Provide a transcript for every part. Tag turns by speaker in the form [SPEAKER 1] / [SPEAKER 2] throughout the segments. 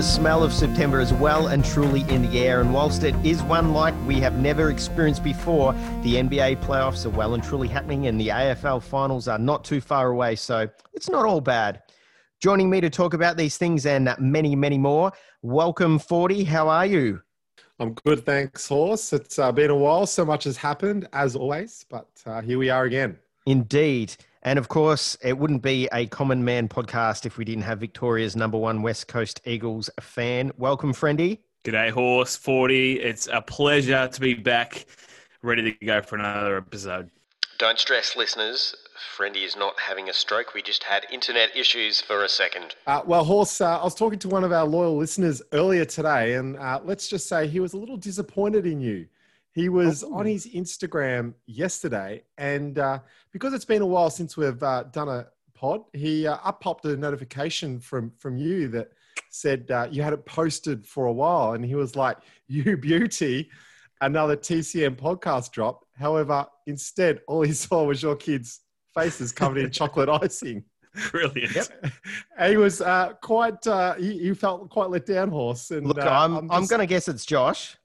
[SPEAKER 1] The smell of September is well and truly in the air, and whilst it is one like we have never experienced before, the NBA playoffs are well and truly happening, and the AFL finals are not too far away, so it's not all bad. Joining me to talk about these things and many, many more, welcome 40. How are you?
[SPEAKER 2] I'm good, thanks, Horse. It's uh, been a while. So much has happened, as always, but uh, here we are again.
[SPEAKER 1] Indeed. And of course, it wouldn't be a Common Man podcast if we didn't have Victoria's number one West Coast Eagles fan. Welcome, friendy.
[SPEAKER 3] G'day, Horse 40. It's a pleasure to be back, ready to go for another episode.
[SPEAKER 1] Don't stress, listeners. Friendy is not having a stroke. We just had internet issues for a second.
[SPEAKER 2] Uh, well, Horse, uh, I was talking to one of our loyal listeners earlier today, and uh, let's just say he was a little disappointed in you. He was oh. on his Instagram yesterday, and uh, because it's been a while since we've uh, done a pod, he uh, up popped a notification from from you that said uh, you had it posted for a while, and he was like, "You beauty." Another TCM podcast drop. However, instead, all he saw was your kids' faces covered in chocolate icing.
[SPEAKER 3] Brilliant. Yep.
[SPEAKER 2] he was uh, quite. Uh, he, he, felt quite let down, horse. And
[SPEAKER 1] look, uh, I'm I'm, just... I'm going to guess it's Josh.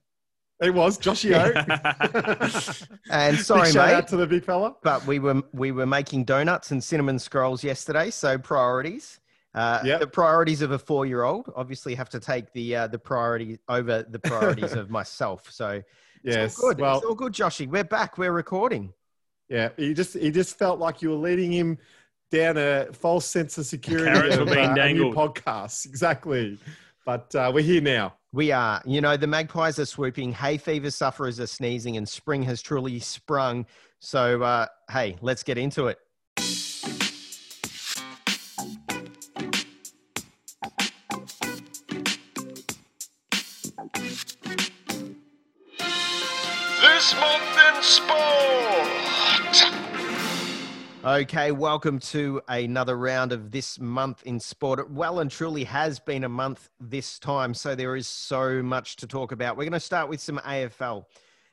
[SPEAKER 2] It was Joshio.
[SPEAKER 1] and sorry,
[SPEAKER 2] big
[SPEAKER 1] shout
[SPEAKER 2] mate, out to the big fella.
[SPEAKER 1] But we were we were making donuts and cinnamon scrolls yesterday, so priorities. Uh, yep. The priorities of a four-year-old obviously have to take the uh, the priority over the priorities of myself. So yes, it's all good. Well, it's all good, Joshy. We're back. We're recording.
[SPEAKER 2] Yeah, he just he just felt like you were leading him down a false sense of security of
[SPEAKER 3] being uh, dangled.
[SPEAKER 2] podcasts. Exactly. But uh, we're here now.
[SPEAKER 1] We are. You know, the magpies are swooping, hay fever sufferers are sneezing, and spring has truly sprung. So, uh, hey, let's get into it. Okay, welcome to another round of this month in sport. It well and truly has been a month this time, so there is so much to talk about. We're going to start with some AFL,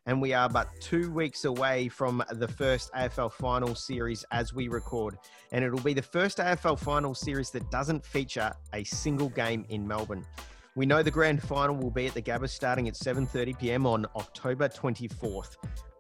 [SPEAKER 1] and we are but two weeks away from the first AFL final series as we record. And it'll be the first AFL final series that doesn't feature a single game in Melbourne. We know the grand final will be at the Gabba starting at 7:30 p.m. on October 24th.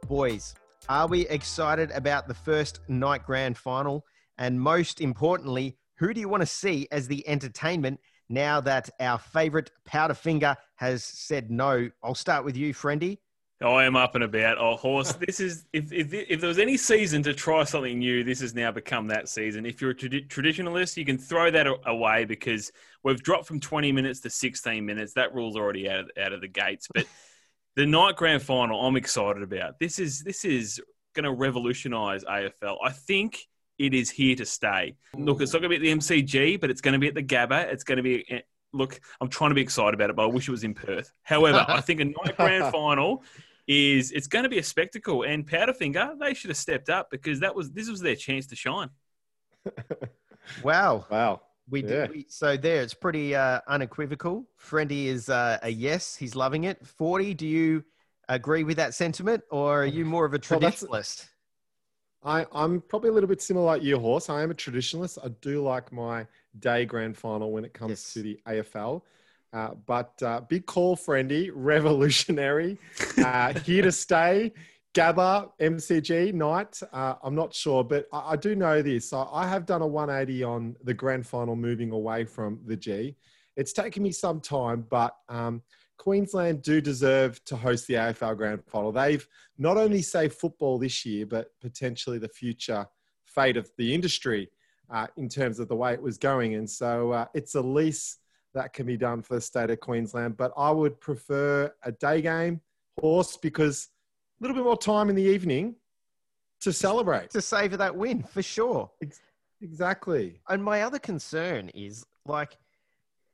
[SPEAKER 1] Boys, are we excited about the first night grand final? And most importantly, who do you want to see as the entertainment now that our favorite Powderfinger has said no? I'll start with you, Friendy.
[SPEAKER 3] I am up and about. Oh, horse! This is if, if if there was any season to try something new, this has now become that season. If you're a trad- traditionalist, you can throw that away because we've dropped from 20 minutes to 16 minutes. That rule's already out of, out of the gates. But the night grand final, I'm excited about. This is this is going to revolutionise AFL. I think it is here to stay. Look, it's not going to be at the MCG, but it's going to be at the Gabba. It's going to be. Eh, look, I'm trying to be excited about it, but I wish it was in Perth. However, I think a night grand final is it's going to be a spectacle. And Powderfinger, they should have stepped up because that was this was their chance to shine.
[SPEAKER 1] wow!
[SPEAKER 2] Wow!
[SPEAKER 1] We yeah. did. so there, it's pretty uh, unequivocal. Friendy is uh, a yes. He's loving it. Forty. Do you agree with that sentiment, or are you more of a traditionalist?
[SPEAKER 2] Well, I, I'm probably a little bit similar like your Horse. I am a traditionalist. I do like my day grand final when it comes yes. to the AFL. Uh, but uh, big call, friendy, revolutionary, uh, here to stay. Gabba MCG night. Uh, I'm not sure, but I, I do know this. I, I, have done a 180 on the grand final, moving away from the G. It's taken me some time, but um, Queensland do deserve to host the AFL Grand Final. They've not only saved football this year, but potentially the future fate of the industry uh, in terms of the way it was going. And so uh, it's a lease that can be done for the state of Queensland. But I would prefer a day game horse because little bit more time in the evening to celebrate.
[SPEAKER 1] To savour that win, for sure.
[SPEAKER 2] Exactly.
[SPEAKER 1] And my other concern is like,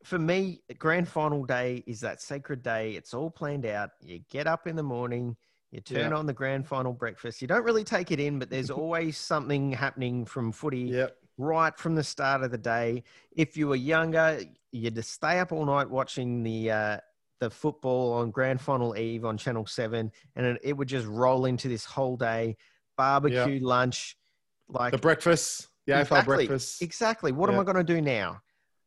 [SPEAKER 1] for me, grand final day is that sacred day. It's all planned out. You get up in the morning, you turn on the grand final breakfast. You don't really take it in, but there's always something happening from footy
[SPEAKER 2] yep.
[SPEAKER 1] right from the start of the day. If you were younger, you'd just stay up all night watching the uh, the football on Grand Final Eve on Channel 7, and it, it would just roll into this whole day barbecue, yeah. lunch, like
[SPEAKER 2] the breakfast, the exactly, AFL breakfast.
[SPEAKER 1] Exactly. What yeah. am I going to do now?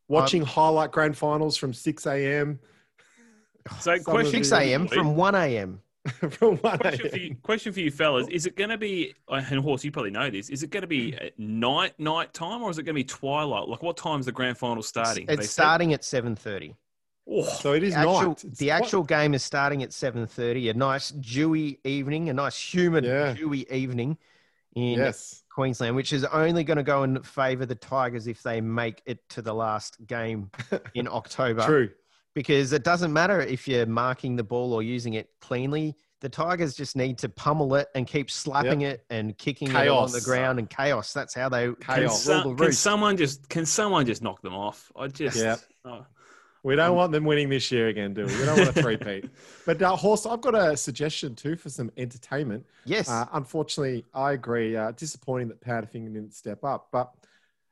[SPEAKER 2] Watching um, highlight grand finals from 6 a.m.
[SPEAKER 3] So, question
[SPEAKER 2] 6
[SPEAKER 1] a.m. from 1 a.m.
[SPEAKER 2] from
[SPEAKER 3] question, for you, question for you fellas is it going to be and horse you probably know this is it going to be night night time or is it going to be twilight like what time's the grand final starting
[SPEAKER 1] it's,
[SPEAKER 3] it's
[SPEAKER 1] starting at
[SPEAKER 3] 7.30
[SPEAKER 2] so it is
[SPEAKER 1] the actual,
[SPEAKER 2] night. It's
[SPEAKER 1] the actual game is starting at seven thirty. A nice dewy evening, a nice humid
[SPEAKER 2] yeah.
[SPEAKER 1] dewy evening in
[SPEAKER 2] yes.
[SPEAKER 1] Queensland, which is only going to go and favour the Tigers if they make it to the last game in October.
[SPEAKER 2] True,
[SPEAKER 1] because it doesn't matter if you're marking the ball or using it cleanly. The Tigers just need to pummel it and keep slapping yep. it and kicking chaos. it on the ground and chaos. That's how they
[SPEAKER 2] chaos.
[SPEAKER 1] Can,
[SPEAKER 3] some,
[SPEAKER 1] the
[SPEAKER 3] can someone just can someone just knock them off? I just
[SPEAKER 2] yeah.
[SPEAKER 3] Oh.
[SPEAKER 2] We don't want them winning this year again, do we? We don't want a three-peat. But uh, Horse, I've got a suggestion too for some entertainment.
[SPEAKER 1] Yes.
[SPEAKER 2] Uh, unfortunately, I agree. Uh, disappointing that Powderfinger didn't step up. But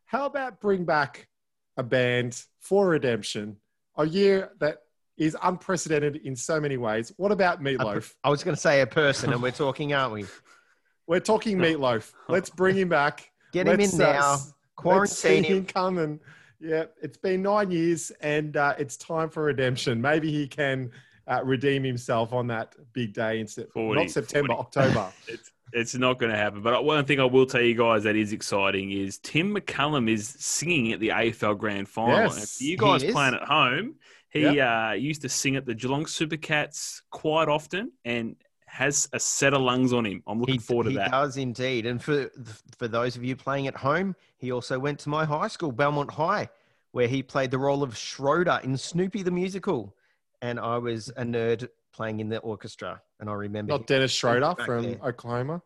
[SPEAKER 2] how about bring back a band for Redemption, a year that is unprecedented in so many ways? What about Meatloaf?
[SPEAKER 1] I was going to say a person, and we're talking, aren't we?
[SPEAKER 2] We're talking Meatloaf. Let's bring him back.
[SPEAKER 1] Get him
[SPEAKER 2] Let's,
[SPEAKER 1] in
[SPEAKER 2] uh,
[SPEAKER 1] now.
[SPEAKER 2] s-
[SPEAKER 1] Quarantine
[SPEAKER 2] Let's see
[SPEAKER 1] him.
[SPEAKER 2] him come and yeah, it's been nine years and uh, it's time for redemption. Maybe he can uh, redeem himself on that big day in Sep-
[SPEAKER 3] 40,
[SPEAKER 2] not September,
[SPEAKER 3] 40.
[SPEAKER 2] October.
[SPEAKER 3] It's it's not going to happen. But one thing I will tell you guys that is exciting is Tim McCallum is singing at the AFL Grand Final.
[SPEAKER 2] Yes,
[SPEAKER 3] for you guys playing at home, he uh, used to sing at the Geelong Supercats quite often and has a set of lungs on him. I'm looking
[SPEAKER 1] He,
[SPEAKER 3] forward to
[SPEAKER 1] he
[SPEAKER 3] that.
[SPEAKER 1] He does indeed. And for for those of you playing at home, he also went to my high school, Belmont High, where he played the role of Schroeder in Snoopy the musical, and I was a nerd playing in the orchestra. And I remember
[SPEAKER 2] not Dennis Schroeder from
[SPEAKER 1] there.
[SPEAKER 2] Oklahoma.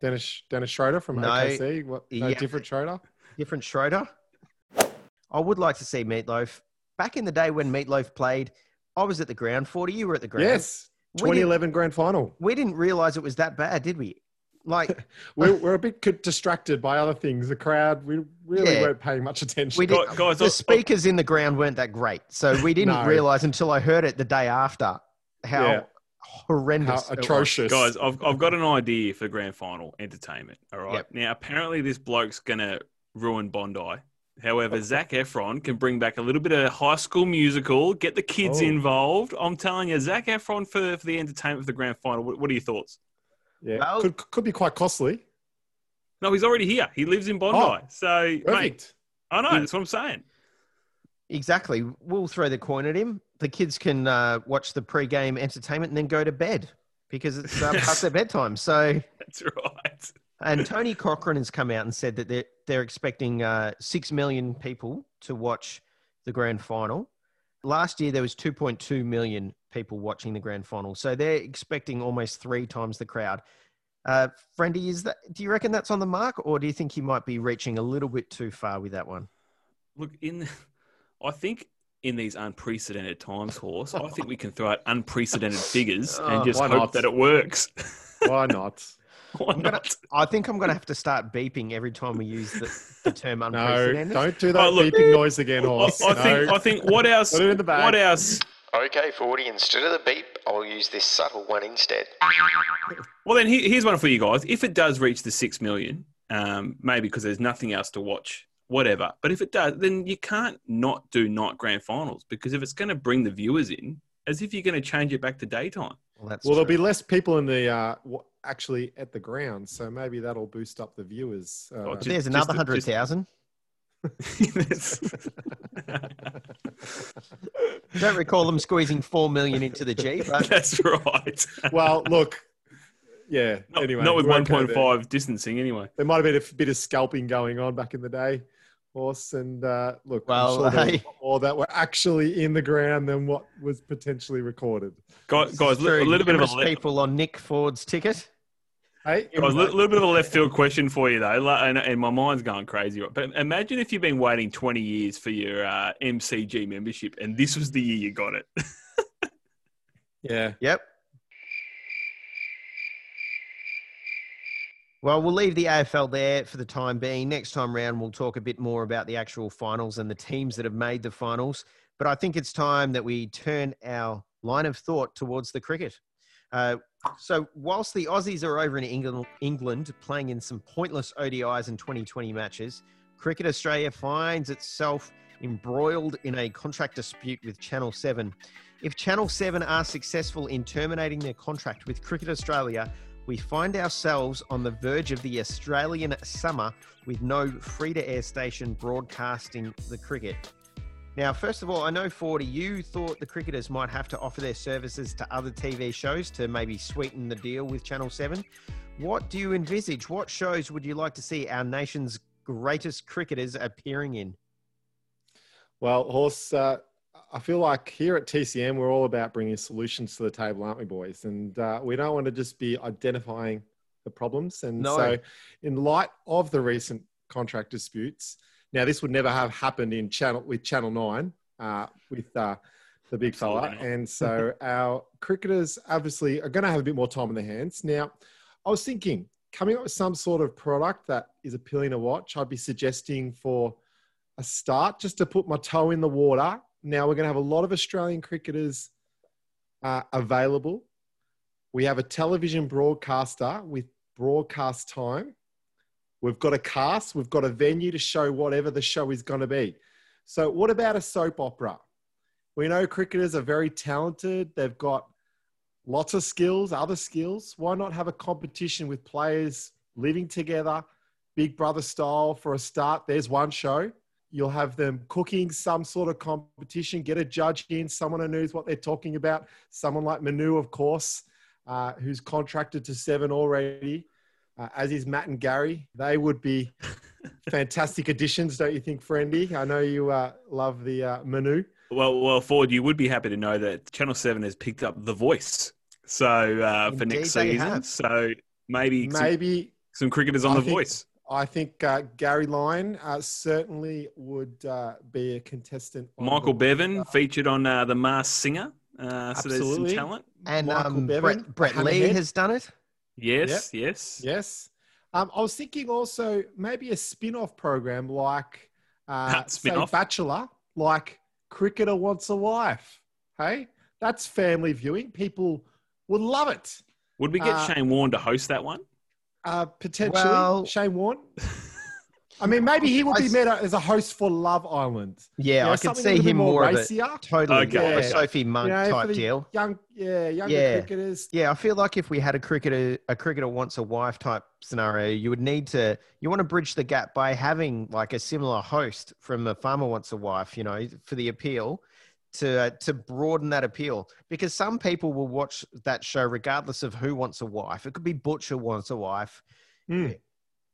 [SPEAKER 2] Dennis Dennis Schroeder from
[SPEAKER 1] No,
[SPEAKER 2] OKC. What? No
[SPEAKER 1] yeah.
[SPEAKER 2] different Schroeder.
[SPEAKER 1] different Schroeder. I would like to see Meatloaf. Back in the day when Meatloaf played, I was at the ground. Forty, you were at the ground.
[SPEAKER 2] Yes,
[SPEAKER 1] We didn't,
[SPEAKER 2] 2011 grand final.
[SPEAKER 1] we didn't realize it was that bad, did we? Like
[SPEAKER 2] We're, we're a bit distracted by other things. The crowd, we really
[SPEAKER 1] Yeah.
[SPEAKER 2] weren't paying much attention.
[SPEAKER 1] we did.
[SPEAKER 3] Guys, guys,
[SPEAKER 1] the
[SPEAKER 3] I-
[SPEAKER 1] speakers in the ground weren't that great, so we didn't
[SPEAKER 2] No.
[SPEAKER 1] realize until I heard it the day after how
[SPEAKER 2] Yeah.
[SPEAKER 1] horrendous,
[SPEAKER 2] How atrocious.
[SPEAKER 3] Guys, I've, I've got an idea for grand final entertainment. All right.
[SPEAKER 1] Yep.
[SPEAKER 3] Now, apparently, this bloke's going to ruin Bondi. However, Zac Efron can bring back a little bit of high school musical, get the kids
[SPEAKER 2] Oh.
[SPEAKER 3] involved. I'm telling you, Zac Efron for, for the entertainment for the grand final. What, what are your thoughts?
[SPEAKER 2] Yeah,
[SPEAKER 1] Well-
[SPEAKER 2] could could be quite costly.
[SPEAKER 3] No, he's already here. He lives in Bondi.
[SPEAKER 2] Oh,
[SPEAKER 3] so, mate, I know.
[SPEAKER 1] He-
[SPEAKER 3] That's what I'm saying.
[SPEAKER 1] Exactly. We'll throw the coin at him. The kids can uh, watch the pre-game entertainment and then go to bed because it's uh, past their bedtime. So,
[SPEAKER 3] That's right.
[SPEAKER 1] And Tony Cochran has come out and said that they're they're expecting uh, six million people to watch the grand final. Last year there was 2.2 million people watching the grand final, so they're expecting almost three times the crowd. Uh, Friendy, is that? Do you reckon that's on the mark, or do you think he might be reaching a little bit too far with that one?
[SPEAKER 3] Look, in, I think in these unprecedented times, horse, I think we can throw out unprecedented figures
[SPEAKER 1] Oh,
[SPEAKER 3] and just hope
[SPEAKER 2] not?
[SPEAKER 3] that it works.
[SPEAKER 2] Why not?
[SPEAKER 3] Why
[SPEAKER 1] I'm gonna- I think I'm going to have to start beeping every time we use the, the term
[SPEAKER 2] No, don't do that
[SPEAKER 3] Oh, look-
[SPEAKER 2] beeping noise again, horse.
[SPEAKER 3] I
[SPEAKER 2] No.
[SPEAKER 3] think. I think. What else?
[SPEAKER 2] Put it in the bag.
[SPEAKER 3] What else?
[SPEAKER 1] Okay, 40, instead of the beep, I'll use this subtle one instead.
[SPEAKER 3] Well, then here, here's one for you guys. If it does reach the six million, um, maybe because there's nothing else to watch, whatever. But if it does, then you can't not do night grand finals because if it's going to bring the viewers in, as if you're going to change it back to daytime.
[SPEAKER 1] Well, that's
[SPEAKER 2] Well, there'll be less people in the uh, w- actually at the ground, so maybe that'll boost up the viewers. Uh,
[SPEAKER 3] Oh, just-
[SPEAKER 1] There's another
[SPEAKER 3] just-
[SPEAKER 1] 100,000. Don't recall them squeezing 4 million into the G, but
[SPEAKER 3] That's right.
[SPEAKER 2] well, look, yeah.
[SPEAKER 3] Not,
[SPEAKER 2] anyway,
[SPEAKER 3] not with
[SPEAKER 2] we won't go
[SPEAKER 3] 1.5 distancing, anyway.
[SPEAKER 2] There might have been a bit of scalping going on back in the day, horse. And uh, look,
[SPEAKER 1] Well,
[SPEAKER 2] I'm sure
[SPEAKER 1] hey.
[SPEAKER 2] more that were actually in the ground than what was potentially recorded.
[SPEAKER 3] Guys, guys a little bit of a le-
[SPEAKER 1] people on Nick Ford's ticket.
[SPEAKER 2] Hey,
[SPEAKER 3] Guys, a little, little bit of a left field question for you though, La- and, and my mind's going crazy. But imagine if you've been waiting 20 years for your uh, MCG membership, and this was the year you got it.
[SPEAKER 2] yeah.
[SPEAKER 1] Yep. Well, we'll leave the AFL there for the time being. Next time round, we'll talk a bit more about the actual finals and the teams that have made the finals. But I think it's time that we turn our line of thought towards the cricket. Uh, so, whilst the Aussies are over in England, England playing in some pointless ODIs and 2020 matches, Cricket Australia finds itself embroiled in a contract dispute with Channel 7. If Channel 7 are successful in terminating their contract with Cricket Australia, we find ourselves on the verge of the Australian summer with no free to air station broadcasting the cricket. Now, first of all, I know, Fordy, you thought the cricketers might have to offer their services to other TV shows to maybe sweeten the deal with Channel 7. What do you envisage? What shows would you like to see our nation's greatest cricketers appearing in?
[SPEAKER 2] Well, Horse, uh, I feel like here at TCM, we're all about bringing solutions to the table, aren't we, boys? And uh, we don't want to just be identifying the problems. And no. so, in light of the recent contract disputes, now this would never have happened in channel with Channel Nine uh, with uh, the big fella, and so our cricketers obviously are going to have a bit more time on their hands. Now, I was thinking coming up with some sort of product that is appealing to watch. I'd be suggesting for a start just to put my toe in the water. Now we're going to have a lot of Australian cricketers uh, available. We have a television broadcaster with broadcast time. We've got a cast, we've got a venue to show whatever the show is going to be. So, what about a soap opera? We know cricketers are very talented. They've got lots of skills, other skills. Why not have a competition with players living together, Big Brother style for a start? There's one show. You'll have them cooking some sort of competition, get a judge in, someone who knows what they're talking about. Someone like Manu, of course, uh, who's contracted to seven already, uh, as is Matt and Gary. They would be fantastic additions, don't you think, Friendy? I know you uh, love the uh, Manu.
[SPEAKER 3] Well, well, Ford, you would be happy to know that Channel Seven has picked up The Voice, so uh, for next season. So maybe
[SPEAKER 2] maybe
[SPEAKER 3] some, some cricketers on I The think, Voice.
[SPEAKER 2] I think uh, Gary Lyon uh, certainly would uh, be a contestant.
[SPEAKER 3] Michael Bevan featured on uh, The Masked Singer, uh, so there's some talent.
[SPEAKER 1] And um, Bevan, Brett, Brett Lee has done it.
[SPEAKER 3] Yes, yep. yes,
[SPEAKER 2] yes. Um, I was thinking also maybe a spin-off program like uh, say Bachelor, like Cricketer Wants a Wife. Hey, that's family viewing. People would love it.
[SPEAKER 3] Would we get uh, Shane Warne to host that one?
[SPEAKER 2] Uh, potentially, well, Shane Warne. I mean, maybe he would be meta as a host for Love Island.
[SPEAKER 1] Yeah, you know, I could see him more, more racier. of a totally okay. a Sophie Monk you know, type deal.
[SPEAKER 2] Young, yeah, younger yeah. cricketers.
[SPEAKER 1] Yeah, I feel like if we had a cricketer, a cricketer wants a wife type scenario, you would need to, you want to bridge the gap by having like a similar host from a farmer wants a wife, you know, for the appeal to uh, to broaden that appeal because some people will watch that show regardless of who wants a wife. It could be Butcher wants a wife.
[SPEAKER 2] Mm.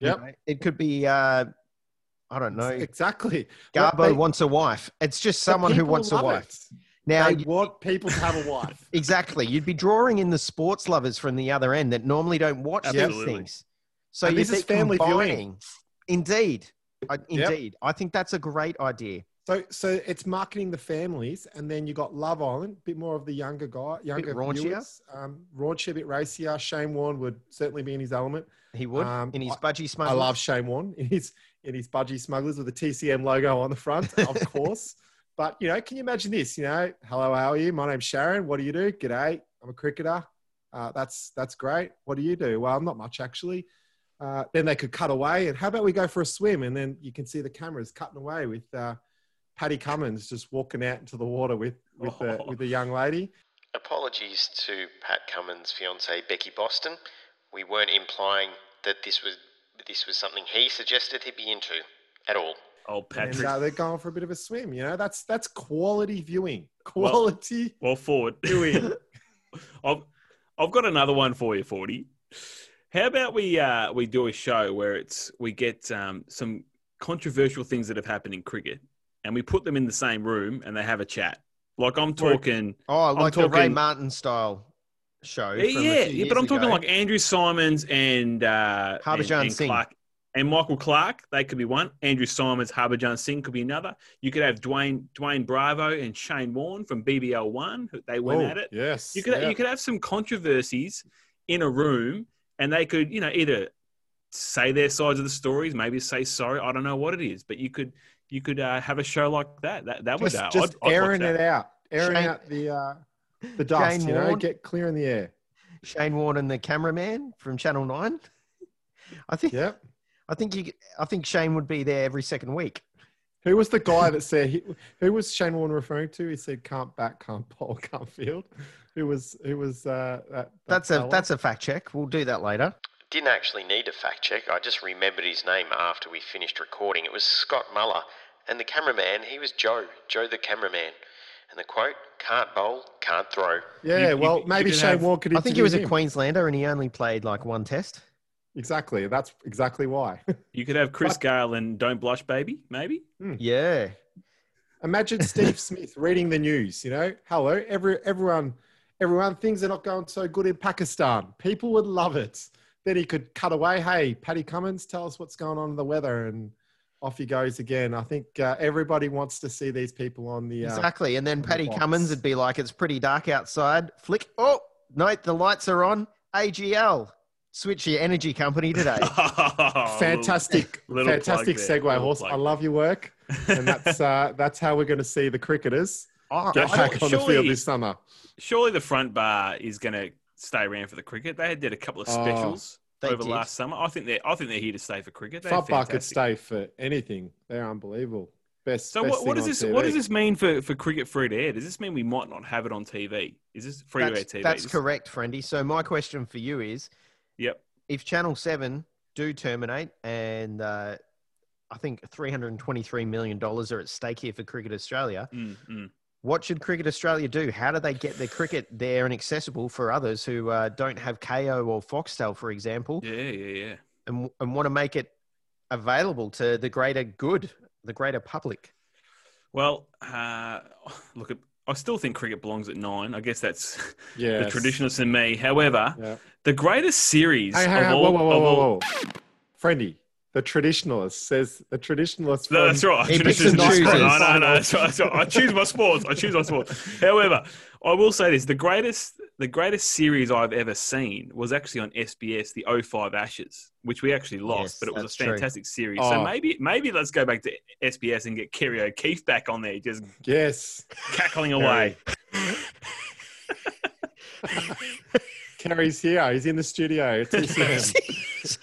[SPEAKER 1] Yeah, it could be uh, I don't know
[SPEAKER 2] exactly.
[SPEAKER 1] Garbo they, wants a wife. It's just someone who wants a wife. It.
[SPEAKER 2] Now they want people to have a wife.
[SPEAKER 1] exactly. You'd be drawing in the sports lovers from the other end that normally don't watch Absolutely. these things. So
[SPEAKER 2] this is family viewing.
[SPEAKER 1] Indeed, I, indeed. Yep. I think that's a great idea.
[SPEAKER 2] So, so it's marketing the families, and then you got Love Island, a bit more of the younger guy, younger
[SPEAKER 1] raunchier,
[SPEAKER 2] viewers, um, raunchier, a bit racier. Shane Warne would certainly be in his element.
[SPEAKER 1] He would um, in his budgie smugglers.
[SPEAKER 2] I love Shane Warne in his in his budgie smugglers with the TCM logo on the front, of course. But you know, can you imagine this? You know, hello, how are you? My name's Sharon. What do you do? G'day. I'm a cricketer. Uh, that's that's great. What do you do? Well, not much actually. Uh, then they could cut away, and how about we go for a swim? And then you can see the cameras cutting away with. Uh, Paddy Cummins just walking out into the water with with oh. the with the young lady.
[SPEAKER 4] Apologies to Pat Cummins' fiancee Becky Boston. We weren't implying that this was this was something he suggested he'd be into at all.
[SPEAKER 3] Oh, Patrick!
[SPEAKER 2] And, uh, they're going for a bit of a swim. You know, that's that's quality viewing. Quality.
[SPEAKER 3] Well, well forward
[SPEAKER 2] viewing.
[SPEAKER 3] I've I've got another one for you, Fordy. How about we uh, we do a show where it's we get um, some controversial things that have happened in cricket and we put them in the same room and they have a chat. Like I'm talking.
[SPEAKER 1] Oh, like talking, the Ray Martin style show.
[SPEAKER 3] Yeah, yeah, but I'm talking like Andrew Symonds and uh,
[SPEAKER 1] Harbhajan and, and Singh.
[SPEAKER 3] Clark. And Michael Clarke, they could be one. Andrew Symonds, Harbhajan Singh could be another. You could have Dwayne Dwayne Bravo and Shane Warne from BBL One. They went
[SPEAKER 2] oh,
[SPEAKER 3] at it.
[SPEAKER 2] Yes.
[SPEAKER 3] You could yeah. you could have some controversies in a room, and they could you know either say their sides of the stories, maybe say sorry. I don't know what it is, but you could you could uh, have a show like that. That that would
[SPEAKER 2] just,
[SPEAKER 3] uh,
[SPEAKER 2] just I'd, airing I'd it out, airing Shane, out the uh, the dust. Shane you know, Warne, get clear in the air.
[SPEAKER 1] Shane Warne and the cameraman from Channel Nine. I think.
[SPEAKER 2] Yep.
[SPEAKER 1] I think you. I think Shane would be there every second week.
[SPEAKER 2] Who was the guy that said he, who was Shane Warne referring to? He said can't bat, can't bowl, can't field. Who was who was uh, that, that
[SPEAKER 1] That's a that's a fact check. We'll do that later.
[SPEAKER 4] Didn't actually need a fact check. I just remembered his name after we finished recording. It was Scott Muller. And the cameraman, he was Joe, Joe the cameraman. And the quote, can't bowl, can't throw.
[SPEAKER 2] yeah.
[SPEAKER 3] you- you-
[SPEAKER 2] well,
[SPEAKER 3] you
[SPEAKER 2] maybe
[SPEAKER 3] could
[SPEAKER 2] Shane
[SPEAKER 3] have-
[SPEAKER 2] Warne could.
[SPEAKER 1] I think he was a. Queenslander and he only played like one test.
[SPEAKER 2] Exactly. That's exactly why.
[SPEAKER 3] You could have Chris
[SPEAKER 2] But-
[SPEAKER 3] Gayle and Don't Blush Baby, maybe. Hmm.
[SPEAKER 1] Yeah.
[SPEAKER 2] Imagine Steve Smith reading the news. You know, hello, every everyone, everyone. Things are not going so good in Pakistan. People would love it. Then he could cut away. Hey, Paddy Cummins, tell us what's going on in the weather, and off he goes again. I think uh, everybody wants to see these people on the. Uh,
[SPEAKER 1] Exactly. And then
[SPEAKER 2] on the
[SPEAKER 1] Paddy
[SPEAKER 2] box.
[SPEAKER 1] Cummins would be like, it's pretty dark outside. Flick. Oh, no, the lights are on. AGL. Switch your energy company today.
[SPEAKER 2] fantastic,
[SPEAKER 3] little
[SPEAKER 2] fantastic segue,
[SPEAKER 3] little
[SPEAKER 2] horse.
[SPEAKER 3] plug
[SPEAKER 2] I love your work, and that's uh, that's how we're going to see the cricketers
[SPEAKER 1] Oh,
[SPEAKER 3] Don't-
[SPEAKER 1] I don't-
[SPEAKER 2] back on the
[SPEAKER 3] surely-
[SPEAKER 2] field this summer.
[SPEAKER 3] Surely the front bar is going to stay around for the cricket. They did a couple of
[SPEAKER 2] Oh,
[SPEAKER 3] specials
[SPEAKER 1] they
[SPEAKER 3] over
[SPEAKER 1] did.
[SPEAKER 3] last summer. I think they're I think they're here to stay for cricket. They're
[SPEAKER 2] Front bar could stay for anything. They're unbelievable. Best.
[SPEAKER 3] So
[SPEAKER 2] best
[SPEAKER 3] what, what does
[SPEAKER 2] on
[SPEAKER 3] this what does this mean for, for cricket free to air? Does this mean we might not have it on TV? Is this free to air TV?
[SPEAKER 1] that's
[SPEAKER 3] This-
[SPEAKER 1] correct, Friendy. So my question for you is,
[SPEAKER 3] Yep.
[SPEAKER 1] if Channel 7 do terminate and uh, I think $323 million are at stake here for Cricket Australia,
[SPEAKER 3] Mm, mm.
[SPEAKER 1] What should Cricket Australia do? How do they get their cricket there and accessible for others who uh, don't have Kayo or Foxtel, for example,
[SPEAKER 3] Yeah, yeah, yeah.
[SPEAKER 1] and, and want to make it available to the greater good, the greater public?
[SPEAKER 3] Well, uh, look, I still think cricket belongs at nine. I guess that's the traditionalist in me. However,
[SPEAKER 2] Yeah.
[SPEAKER 3] the greatest series
[SPEAKER 2] Hey, hey,
[SPEAKER 3] of
[SPEAKER 2] hey,
[SPEAKER 3] all,
[SPEAKER 2] whoa, whoa, whoa,
[SPEAKER 3] of all-
[SPEAKER 2] whoa, whoa. Friendy, the traditionalist says the traditionalist.
[SPEAKER 3] No, that's right.
[SPEAKER 1] He picks
[SPEAKER 3] Traditionalist
[SPEAKER 1] and
[SPEAKER 3] is my sport.
[SPEAKER 1] chooses.
[SPEAKER 3] No, no, no. That's right, that's right. I choose my sports. I choose my sports. However, I will say this: the greatest, the greatest series I've ever seen was actually on SBS, the 05 Ashes, which we actually lost,
[SPEAKER 1] Yes,
[SPEAKER 3] but it was a
[SPEAKER 1] that's true.
[SPEAKER 3] fantastic series. So
[SPEAKER 2] Oh.
[SPEAKER 3] maybe, maybe let's go back to SBS and get Kerry O'Keeffe back on there, just
[SPEAKER 2] Yes.
[SPEAKER 3] cackling away.
[SPEAKER 2] Kerry's here. He's in the studio. It's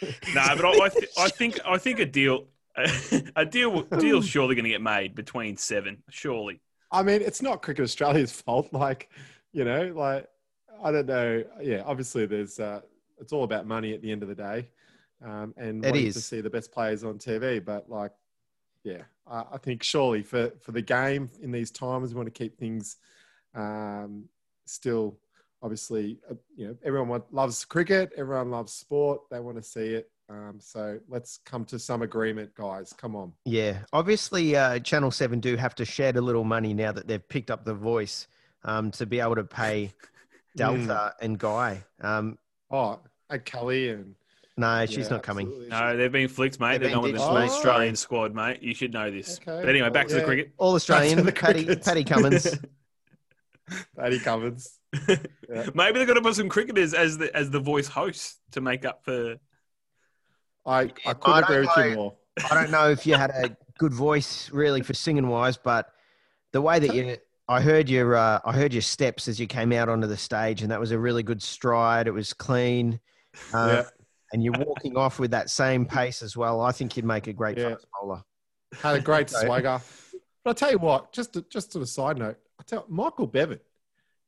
[SPEAKER 2] his
[SPEAKER 3] no, but I, I, th- I think, I think a deal, a deal, deal's surely going to get made between seven. Surely.
[SPEAKER 2] I mean, it's not Cricket Australia's fault. Like, you know, like I don't know. Yeah, obviously, there's. Uh, it's all about money at the end of the day, um, and
[SPEAKER 1] It
[SPEAKER 2] wanting
[SPEAKER 1] is.
[SPEAKER 2] to see the best players on TV. But like, yeah, I, I think surely for for the game in these times, we want to keep things um, still. Obviously, uh, you know, everyone want, loves cricket. Everyone loves sport. They want to see it. Um, so let's come to some agreement, guys. Come on.
[SPEAKER 1] Yeah, obviously, uh, Channel Seven do have to shed a little money now that they've picked up the voice um, to be able to pay Delta and Guy. Um,
[SPEAKER 2] Oh, and Kelly and
[SPEAKER 1] no, she's
[SPEAKER 2] yeah,
[SPEAKER 1] not coming.
[SPEAKER 2] absolutely.
[SPEAKER 3] No, they've been flicked, mate.
[SPEAKER 1] They've
[SPEAKER 3] They're not in the
[SPEAKER 2] ditched, mate.
[SPEAKER 3] Australian squad, mate. You should know this.
[SPEAKER 2] Okay,
[SPEAKER 3] But anyway, back
[SPEAKER 2] well,
[SPEAKER 3] to the cricket.
[SPEAKER 1] All Australian,
[SPEAKER 2] the
[SPEAKER 1] Paddy. Paddy Cummins.
[SPEAKER 2] Paddy Cummins. Yeah.
[SPEAKER 3] Maybe they're going to put some cricketers as the as the voice host to make up for.
[SPEAKER 2] I, I
[SPEAKER 1] I
[SPEAKER 2] couldn't
[SPEAKER 1] don't
[SPEAKER 2] agree with you
[SPEAKER 1] know.
[SPEAKER 2] more.
[SPEAKER 1] I don't know if you had a good voice really for singing wise, but the way that you, I heard your, uh, I heard your steps as you came out onto the stage, and that was a really good stride. It was clean, uh,
[SPEAKER 2] Yeah.
[SPEAKER 1] and you're walking off with that same pace as well. I think you'd make a great
[SPEAKER 2] Yeah.
[SPEAKER 1] fast bowler.
[SPEAKER 2] Had a great
[SPEAKER 1] So-
[SPEAKER 2] swagger. But I'll tell you what, just to, just on a side note, I tell Michael Bevan,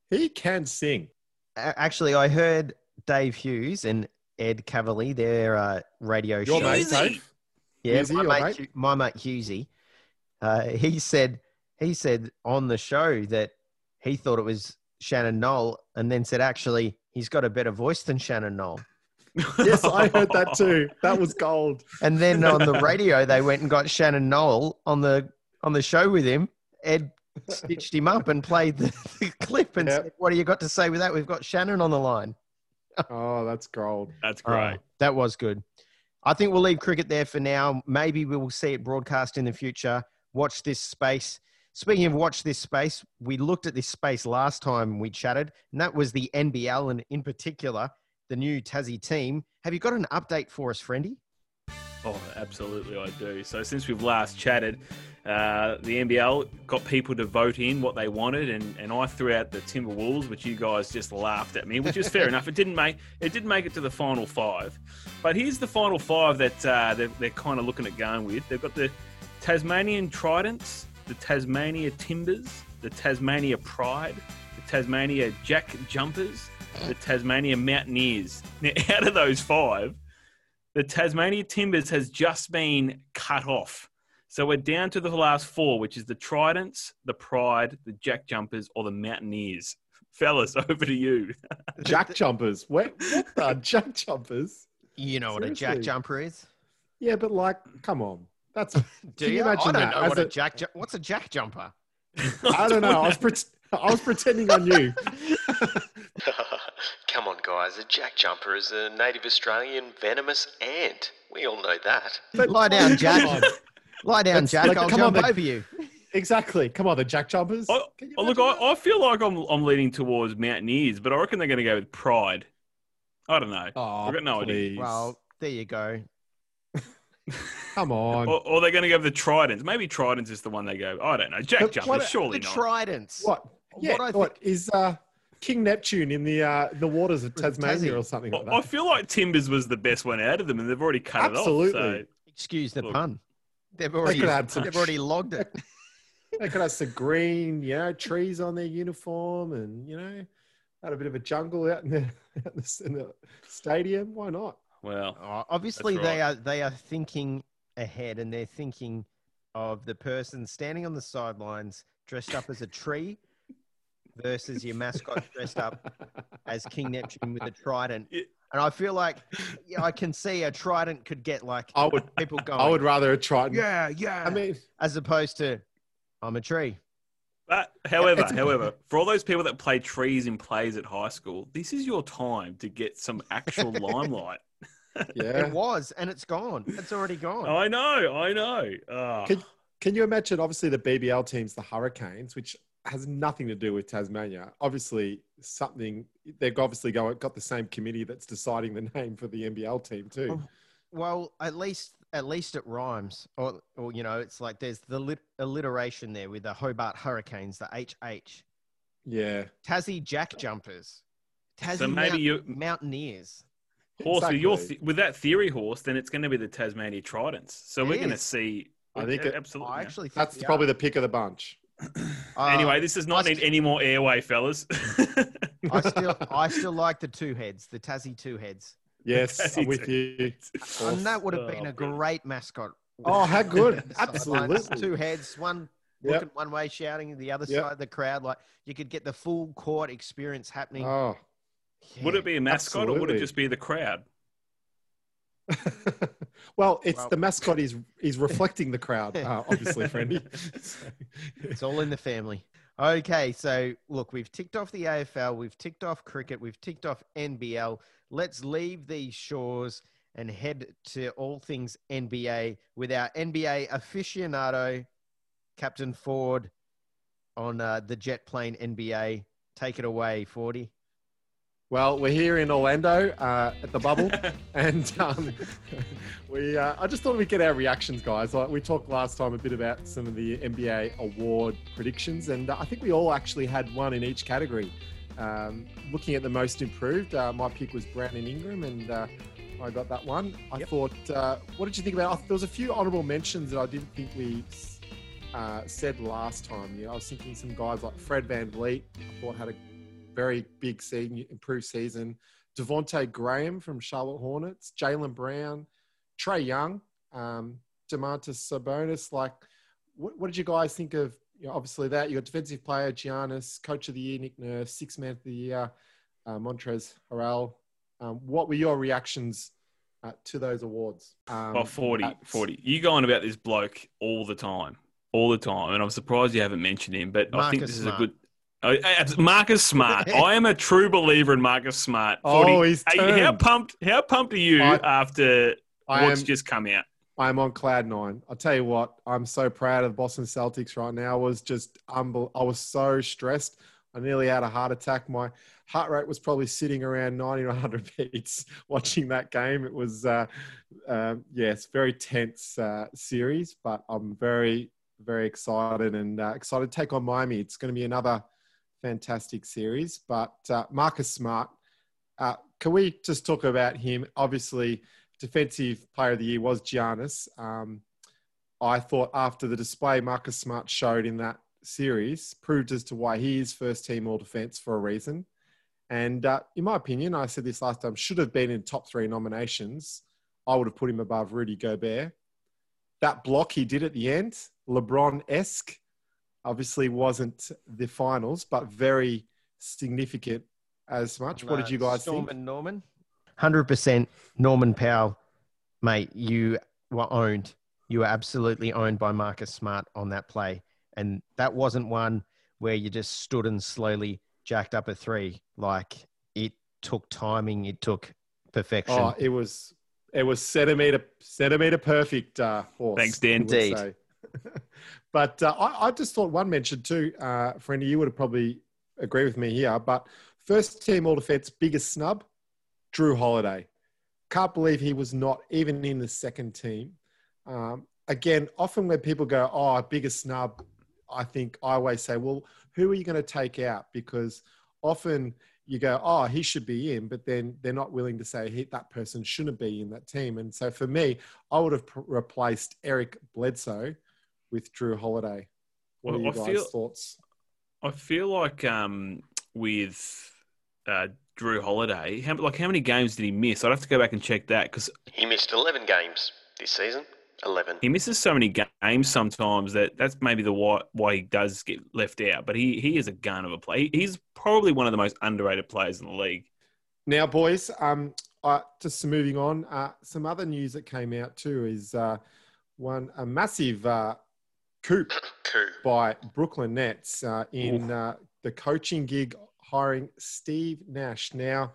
[SPEAKER 2] he can sing.
[SPEAKER 1] Actually, I heard Dave Hughes and Ed Kavalee, their uh, radio
[SPEAKER 2] Your
[SPEAKER 1] show.
[SPEAKER 2] mate, Dave.
[SPEAKER 1] Yeah,
[SPEAKER 2] Hughesy,
[SPEAKER 1] my
[SPEAKER 2] your
[SPEAKER 1] mate,
[SPEAKER 2] mate?
[SPEAKER 1] My mate Hughesy, uh, he said he said on the show that he thought it was Shannon Noll, and then said actually he's got a better voice than Shannon Noll.
[SPEAKER 2] Yes, I heard that too. That was gold.
[SPEAKER 1] And then on the radio, they went and got Shannon Noll on the on the show with him. Ed stitched him up and played the, the clip and
[SPEAKER 2] Yep.
[SPEAKER 1] said, "What do you got to say with that? We've got Shannon on the line."
[SPEAKER 2] Oh, that's gold.
[SPEAKER 3] That's
[SPEAKER 1] Oh,
[SPEAKER 3] great.
[SPEAKER 1] that was good. I think we'll leave cricket there for now. Maybe we will see it broadcast in the future. Watch this space. Speaking of watch this space, we looked at this space last time we chatted, and that was the NBL and in particular the new Tassie team. Have you got an update for us, Friendy?
[SPEAKER 3] Oh, absolutely, I do. So since we've last chatted, uh, the NBL got people to vote in what they wanted, and, and I threw out the Timberwolves, which you guys just laughed at me, which is fair enough. It didn't make it didn't make it to the final five, but here's the final five that uh, they're, they're kind of looking at going with. They've got the Tasmanian Tridents, the Tasmania Timbers, the Tasmania Pride, the Tasmania Jack Jumpers, the Tasmania Mountaineers. Now, out of those five, the Tasmania Timbers has just been cut off. So we're down to the last four, which is the Tridents, the Pride, the Jack Jumpers, or the Mountaineers. Fellas, over to you.
[SPEAKER 2] Jack jumpers. What, what the Jack jumpers?
[SPEAKER 1] You know what a jack jumper is?
[SPEAKER 2] Yeah, but like, come on. That's
[SPEAKER 1] Do
[SPEAKER 2] Can you
[SPEAKER 1] you?
[SPEAKER 2] imagine
[SPEAKER 1] I don't
[SPEAKER 2] that
[SPEAKER 1] know
[SPEAKER 2] as
[SPEAKER 1] what a,
[SPEAKER 2] a-
[SPEAKER 1] jack. Ju- what's a jack jumper?
[SPEAKER 2] I don't know. I was pret- I was pretending I knew.
[SPEAKER 4] Come guys. A jack jumper is a native Australian venomous ant. We all know that.
[SPEAKER 2] But-
[SPEAKER 1] Lie down, Jack. Lie down,
[SPEAKER 2] That's
[SPEAKER 1] Jack.
[SPEAKER 2] like-
[SPEAKER 1] I'll
[SPEAKER 2] come on,
[SPEAKER 1] jump
[SPEAKER 2] the-
[SPEAKER 1] over you.
[SPEAKER 2] Exactly. Come on, the Jack jumpers.
[SPEAKER 3] I,
[SPEAKER 2] Can you
[SPEAKER 3] oh, look, I, I feel like I'm, I'm leaning towards Mountaineers, but I reckon they're going to go with Pride. I don't know.
[SPEAKER 2] Oh,
[SPEAKER 3] I've got no idea.
[SPEAKER 1] Well, there you go.
[SPEAKER 2] come on.
[SPEAKER 3] Or, or they're going to go with the Tridents. Maybe Tridents is the one they go. I don't know. Jack
[SPEAKER 2] But
[SPEAKER 3] Jumpers,
[SPEAKER 2] what-
[SPEAKER 3] surely
[SPEAKER 1] the
[SPEAKER 3] not.
[SPEAKER 1] tridents.
[SPEAKER 2] what? Yeah.
[SPEAKER 1] What
[SPEAKER 2] What,
[SPEAKER 1] I
[SPEAKER 2] is uh, King Neptune in the uh, the waters of Tasmania or something like
[SPEAKER 3] I, I feel like Timbers was the best one out of them, and they've already cut
[SPEAKER 2] Absolutely.
[SPEAKER 3] it off.
[SPEAKER 1] Absolutely, Excuse the
[SPEAKER 3] Look.
[SPEAKER 1] pun. They've already,
[SPEAKER 2] could add some-
[SPEAKER 1] they've already logged it.
[SPEAKER 2] They could have some green, you know, trees on their uniform, and you know, had a bit of a jungle out in the, out in the, in the stadium. Why not?
[SPEAKER 3] Well,
[SPEAKER 1] Oh, obviously,
[SPEAKER 3] That's
[SPEAKER 1] they are they are thinking ahead, and they're thinking of the person standing on the sidelines dressed up as a tree versus your mascot dressed up as King Neptune with a trident. And I feel like yeah, I can see a trident could get like
[SPEAKER 2] I would,
[SPEAKER 1] people going,
[SPEAKER 2] I would rather a Triton.
[SPEAKER 1] yeah, yeah.
[SPEAKER 2] I mean,
[SPEAKER 1] as opposed to I'm a tree.
[SPEAKER 3] but however, however, for all those people that play trees in plays at high school, this is your time to get some actual limelight.
[SPEAKER 2] yeah.
[SPEAKER 1] It was, and it's gone. It's already gone.
[SPEAKER 3] I know, I know. Ah.
[SPEAKER 2] Can, can you imagine? Obviously, the BBL teams, the Hurricanes, which has nothing to do with Tasmania. Obviously, something they've obviously go, got the same committee that's deciding the name for the NBL team too.
[SPEAKER 1] Oh. Well, at least at least it rhymes, or or you know, it's like there's the lit- alliteration there with the Hobart Hurricanes, the HH,
[SPEAKER 2] Yeah,
[SPEAKER 1] Tassie Jack Jumpers, Tassie
[SPEAKER 3] So maybe
[SPEAKER 1] Mount-
[SPEAKER 3] you,
[SPEAKER 1] Mountaineers.
[SPEAKER 3] horse, with your th- with that theory horse, then it's going to be the Tasmania Tridents. So
[SPEAKER 1] It
[SPEAKER 3] we're going to see.
[SPEAKER 2] I think it-
[SPEAKER 3] absolutely.
[SPEAKER 1] I actually think
[SPEAKER 2] that's
[SPEAKER 1] we
[SPEAKER 2] probably
[SPEAKER 1] are.
[SPEAKER 2] the pick of the bunch.
[SPEAKER 1] Uh,
[SPEAKER 3] anyway, this does not
[SPEAKER 1] I
[SPEAKER 3] need
[SPEAKER 1] st-
[SPEAKER 3] any more airway, fellas.
[SPEAKER 1] I still I still like the two heads, the Tassie two heads,
[SPEAKER 2] Yes,
[SPEAKER 3] That's
[SPEAKER 2] I'm with
[SPEAKER 3] it.
[SPEAKER 2] you.
[SPEAKER 1] and that would have
[SPEAKER 3] Oh,
[SPEAKER 1] been a great mascot.
[SPEAKER 2] Oh, how good!
[SPEAKER 1] Sidelines,
[SPEAKER 2] Absolutely.
[SPEAKER 1] two heads, one
[SPEAKER 2] Yep.
[SPEAKER 1] looking one way, shouting the other
[SPEAKER 2] Yep.
[SPEAKER 1] side of the crowd. Like you could get the full court experience happening.
[SPEAKER 2] Oh,
[SPEAKER 3] Would it be a mascot or would it just be the crowd?
[SPEAKER 2] well, it's the mascot is is reflecting the crowd, uh, obviously, Friendy. So-
[SPEAKER 1] It's all in the family. Okay, so look, we've ticked off the AFL, we've ticked off cricket, we've ticked off NBL. Let's leave these shores and head to all things NBA with our NBA aficionado, Captain Ford, on uh, the jet plane NBA. Take it away, Fordy.
[SPEAKER 2] Well, we're here in Orlando uh, at the bubble, and um, we. Uh, I just thought we'd get our reactions, guys. Like we talked last time a bit about some of the NBA award predictions, and uh, I think we all actually had one in each category. Um, looking at the most improved, uh, my pick was Brandon Ingram, and uh, I got that one. I
[SPEAKER 1] Yep.
[SPEAKER 2] thought, uh, what did you think about? There was a few honourable mentions that I didn't think we uh, said last time. You know, I was thinking some guys like Fred VanVleet. I thought had a very big season, improved season. Devonte Graham from Charlotte Hornets, Jaylen Brown, Trae Young, um, Domantas Sabonis. Like, what, what did you guys think of? You know, obviously that you got defensive player Giannis, coach of the year Nick Nurse, six man of the year uh, Montrezl Harrell. Um, what were your reactions uh, to those awards? Um,
[SPEAKER 3] Oh, 40,
[SPEAKER 2] at-
[SPEAKER 3] 40. You go on about this bloke all the time, all the time, and I'm surprised you haven't mentioned him. But I think
[SPEAKER 1] Marcus
[SPEAKER 3] this is a good. Oh, Marcus Smart. I am a true believer in Marcus Smart.
[SPEAKER 2] Oh, he's
[SPEAKER 3] Hey, how pumped? How pumped are you
[SPEAKER 2] I-
[SPEAKER 3] after
[SPEAKER 2] I
[SPEAKER 3] what's
[SPEAKER 2] am,
[SPEAKER 3] just come out?
[SPEAKER 2] I'm on cloud nine. I'll tell you what, I'm so proud of the Boston Celtics right now. I was just unbel- I was so stressed. I nearly had a heart attack. My heart rate was probably sitting around 90 to 100 beats watching that game. It was, uh, um, yeah, it's very tense uh, series, but I'm very, very excited and uh, excited to take on Miami. It's going to be another fantastic series. But uh, Marcus Smart, uh, can we just talk about him? Obviously, defensive player of the year was Giannis. Um, I thought after the display Marcus Smart showed in that series proved as to why he is first team all defense for a reason. And uh, in my opinion, I said this last time, should have been in top three nominations. I would have put him above Rudy Gobert. That block he did at the end, LeBron esque, obviously wasn't the finals, but very significant as much. what did you guys
[SPEAKER 1] Storm
[SPEAKER 2] think?
[SPEAKER 1] and Norman? 100% Norman Powell, mate, you were owned. You were absolutely owned by Marcus Smart on that play. And that wasn't one where you just stood and slowly jacked up a three. Like it took timing, it took perfection.
[SPEAKER 2] Oh, it was it was centimeter centimeter perfect uh, horse.
[SPEAKER 3] Thanks, Dan.
[SPEAKER 2] you would
[SPEAKER 1] Indeed.
[SPEAKER 2] but uh, I, I just thought one mention too, uh, you would have probably agree with me here. But first team all defense, biggest snub, Jrue Holiday. Can't believe he was not even in the second team. Um, again, often when people go, "Oh, biggest snub," I think I always say, "Well, who are you going to take out?" Because often you go, "Oh, he should be in," but then they're not willing to say he, that person shouldn't be in that team. And so for me, I would have pr- replaced Eric Bledsoe with Jrue Holiday. What are
[SPEAKER 3] Well,
[SPEAKER 2] you
[SPEAKER 3] I
[SPEAKER 2] guys'
[SPEAKER 3] feel-
[SPEAKER 2] thoughts?
[SPEAKER 3] I feel like um, with uh, Jrue Holiday, how, like how many games did he miss? I'd have to go back and check that because
[SPEAKER 4] He missed 11 games this season. 11.
[SPEAKER 3] he misses so many games sometimes that that's maybe the why, why he does get left out. But he he is a gun of a play. He's probably one of the most underrated players in the league.
[SPEAKER 2] Now, boys, um, uh, just moving on. Uh, some other news that came out too is uh, one a massive coup
[SPEAKER 4] Coup.
[SPEAKER 2] by Brooklyn Nets uh, in uh, the coaching gig hiring Steve Nash. Now,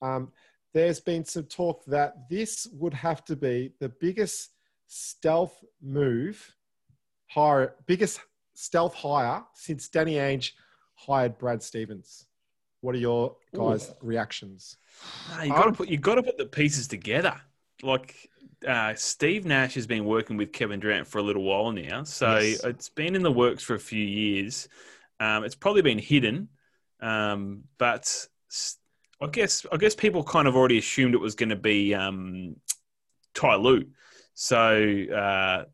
[SPEAKER 2] um, there's been some talk that this would have to be the biggest stealth move, hire, biggest stealth hire since Danny Ainge hired Brad Stevens. What are your guys' reactions?
[SPEAKER 3] No, you got to put you got to put the pieces together. Like uh, Steve Nash has been working with Kevin Durant for a little while now, so
[SPEAKER 1] Yes.
[SPEAKER 3] it's been in the works for a few years. Um, it's probably been hidden, um, but I guess I guess people kind of already assumed it was going to be um, Ty Lue. So uh,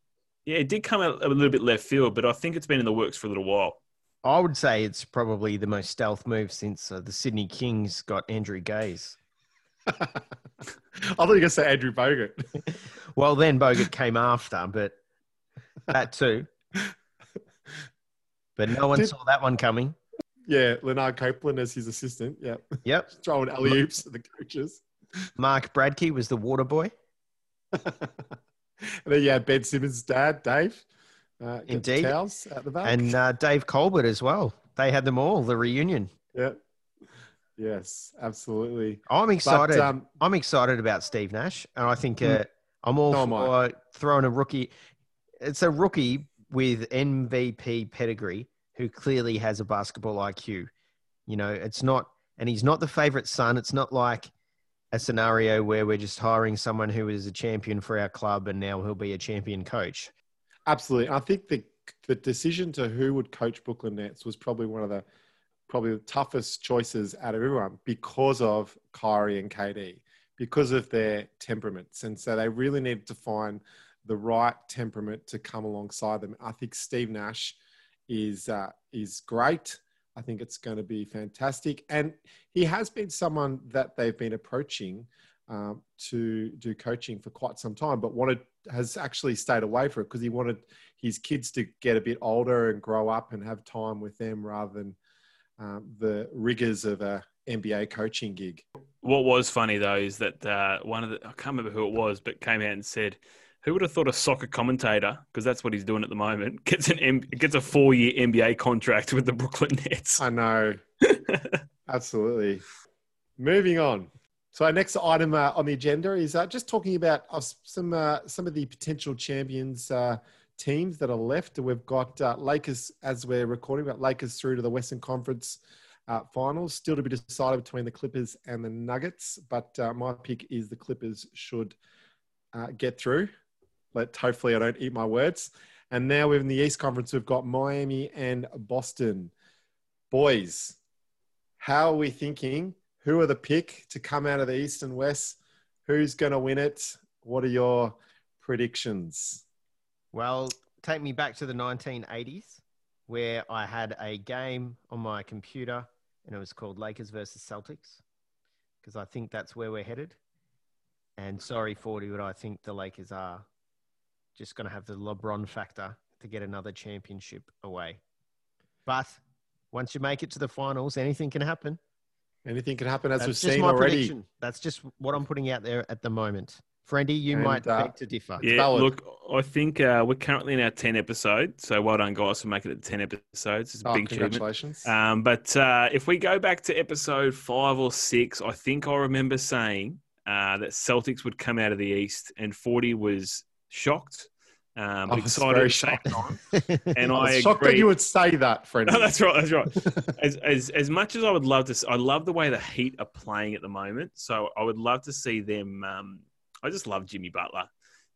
[SPEAKER 3] yeah, it did come out a little bit left field, but I think it's been in the works for a little while.
[SPEAKER 1] I would say it's probably the most stealth move since uh, the Sydney Kings got Andrew Gaze.
[SPEAKER 2] I thought you were going to say Andrew Bogut.
[SPEAKER 1] Well, then Bogut came after, but that too. But no one
[SPEAKER 2] Did-
[SPEAKER 1] saw that one coming.
[SPEAKER 2] yeah, Lanard Copeland as his assistant. Yeah,
[SPEAKER 1] Yep.
[SPEAKER 2] throwing alley oops at the coaches.
[SPEAKER 1] Mark Bradtke was the water boy.
[SPEAKER 2] and then you had Ben Simmons' dad, Dave. Uh,
[SPEAKER 1] Indeed.
[SPEAKER 2] out the back.
[SPEAKER 1] And uh, Dave Colbert as well. They had them all, the reunion.
[SPEAKER 2] yeah. Yes, absolutely.
[SPEAKER 1] I'm excited.
[SPEAKER 2] But um,
[SPEAKER 1] I'm excited about Steve Nash, and I think uh, I'm all
[SPEAKER 2] So am I.
[SPEAKER 1] for throwing a rookie. It's a rookie with MVP pedigree who clearly has a basketball IQ. You know, it's not, and he's not the favorite son. It's not like a scenario where we're just hiring someone who is a champion for our club and now he'll be a champion coach.
[SPEAKER 2] absolutely, I think the the decision to who would coach Brooklyn Nets was probably one of the probably the toughest choices out of everyone because of Kyrie and KD, because of their temperaments, and so they really needed to find the right temperament to come alongside them. I think Steve Nash is uh, is great. I think it's going to be fantastic, and he has been someone that they've been approaching um, to do coaching for quite some time, but wanted has actually stayed away from it because he wanted his kids to get a bit older and grow up and have time with them rather than um, the rigors of a NBA coaching gig.
[SPEAKER 3] What was funny though is that uh, one of the I can't remember who it was, but came out and said, "Who would have thought a soccer commentator, because that's what he's doing at the moment, gets an M- gets a four year NBA contract with the Brooklyn Nets."
[SPEAKER 2] I know, absolutely. Moving on. So our next item uh, on the agenda is uh, just talking about uh, some uh, some of the potential champions uh, teams that are left. We've got uh, Lakers as we're recording. We've got Lakers through to the Western Conference uh, Finals, still to be decided between the Clippers and the Nuggets. But uh, my pick is the Clippers should uh, get through. But hopefully, I don't eat my words. And now we're in the East Conference. We've got Miami and Boston. Boys, how are we thinking? Who are the pick to come out of the East and West? Who's going to win it? What are your predictions?
[SPEAKER 1] Well, take me back to the 1980s where I had a game on my computer and it was called Lakers versus Celtics because I think that's where we're headed. And sorry, 40, but I think the Lakers are just going to have the LeBron factor to get another championship away. But once you make it to the finals, anything can happen.
[SPEAKER 2] Anything can happen, as
[SPEAKER 1] That's
[SPEAKER 2] we've
[SPEAKER 1] just
[SPEAKER 2] seen
[SPEAKER 1] my
[SPEAKER 2] already.
[SPEAKER 1] prediction. That's just what I'm putting out there at the moment. Friendy, you
[SPEAKER 2] And,
[SPEAKER 1] might
[SPEAKER 2] uh,
[SPEAKER 1] beg to differ.
[SPEAKER 3] Yeah,
[SPEAKER 2] valid.
[SPEAKER 3] look, I think uh, we're currently in our 10 episode. So well done, guys, for making it to 10 episodes. It's a
[SPEAKER 2] Oh,
[SPEAKER 3] big achievement.
[SPEAKER 2] congratulations.
[SPEAKER 3] Um, but uh, if we go back to episode five or six, I think I remember saying uh, that Celtics would come out of the East, and 40 was shocked, um,
[SPEAKER 2] I was
[SPEAKER 3] excited
[SPEAKER 2] very
[SPEAKER 3] at the same
[SPEAKER 2] shocked.
[SPEAKER 3] And
[SPEAKER 2] I
[SPEAKER 3] I,
[SPEAKER 2] shocked
[SPEAKER 3] agree.
[SPEAKER 2] that you would say that, friend.
[SPEAKER 3] No, that's right. That's right. As, as as much as I would love to, I love the way the Heat are playing at the moment. So I would love to see them. Um, I just love Jimmy Butler,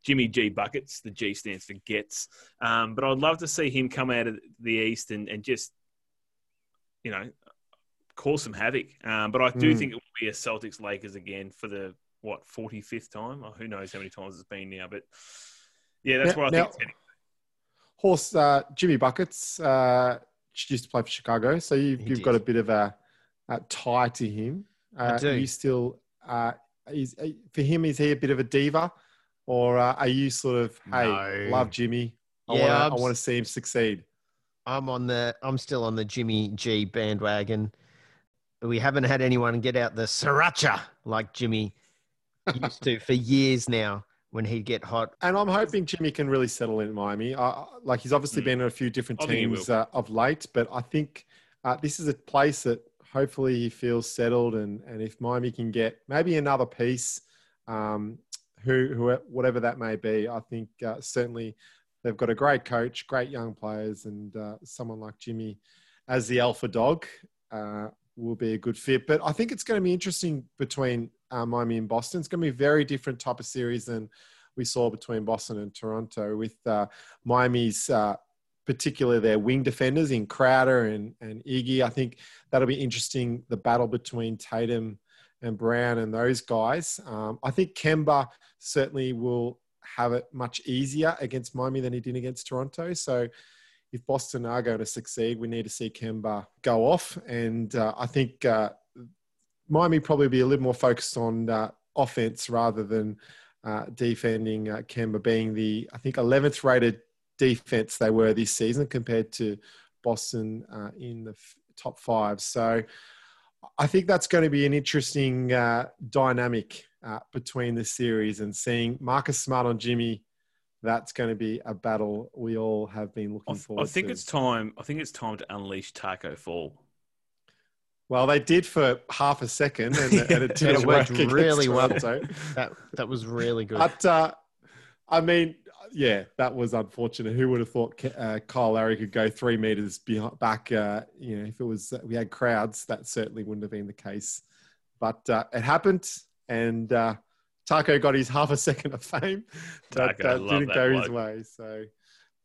[SPEAKER 3] Jimmy G buckets. The G stands for gets. Um, but I'd love to see him come out of the East and and just, you know, cause some havoc. Um, but I do
[SPEAKER 2] Mm.
[SPEAKER 3] think it will be a Celtics Lakers again for the what forty fifth time. Or who knows how many times it's been now. But yeah, that's
[SPEAKER 2] Now-
[SPEAKER 3] what I
[SPEAKER 2] now-
[SPEAKER 3] think. It's.
[SPEAKER 2] Horse, uh, Jimmy Buckets uh, used to play for Chicago, so you've, you've got a bit of a, a tie to him. Uh,
[SPEAKER 1] do.
[SPEAKER 2] Are you still, uh, is, uh, for him, is he a bit of a diva? Or uh, are you sort of, hey,
[SPEAKER 1] No.
[SPEAKER 2] love Jimmy? I
[SPEAKER 1] Yeah,
[SPEAKER 2] wanna- I want to see him succeed.
[SPEAKER 1] I'm on the I'm still on the Jimmy G bandwagon. We haven't had anyone get out the sriracha like Jimmy used to for years now when he'd get hot.
[SPEAKER 2] And I'm hoping Jimmy can really settle in Miami. Uh, like he's obviously
[SPEAKER 3] Mm.
[SPEAKER 2] been in a few different
[SPEAKER 3] I think he
[SPEAKER 2] teams uh, of late, but I think uh, this is a place that hopefully he feels settled. And, and if Miami can get maybe another piece, um, who, who whatever that may be, I think uh, certainly they've got a great coach, great young players, and uh, someone like Jimmy as the alpha dog uh, will be a good fit. But I think it's going to be interesting between uh, Miami and Boston. It's going to be a very different type of series than we saw between Boston and Toronto, with uh, Miami's uh, particularly their wing defenders in Crowder and, and Iggy. I think that'll be interesting. The battle between Tatum and Brown and those guys. Um, I think Kemba certainly will have it much easier against Miami than he did against Toronto. So if Boston are going to succeed, we need to see Kemba go off. And uh, I think uh, Miami probably be a little more focused on uh, offense rather than uh, defending uh, Kemba being the, I think, 11th rated defense they were this season compared to Boston uh, in the f- top five. So I think that's going to be an interesting uh, dynamic uh, between the series and seeing Marcus Smart on Jimmy. That's going to be a battle we all have been looking
[SPEAKER 3] th-
[SPEAKER 2] forward
[SPEAKER 3] I think
[SPEAKER 2] to.
[SPEAKER 3] it's time. I think it's time to unleash Tacko Fall.
[SPEAKER 2] Well, they did for half a second, and, and it didn't
[SPEAKER 1] it
[SPEAKER 2] work
[SPEAKER 1] worked really well.
[SPEAKER 2] Toronto.
[SPEAKER 1] That that was really good.
[SPEAKER 2] But uh, I mean, yeah, that was unfortunate. Who would have thought uh, Kyle Lowry could go three meters behind, back? Uh, you know, if it was we had crowds, that certainly wouldn't have been the case. But uh, it happened, and uh, Tacko got his half a second of fame. That
[SPEAKER 3] Tacko,
[SPEAKER 2] uh, didn't
[SPEAKER 3] that
[SPEAKER 2] go his way. So,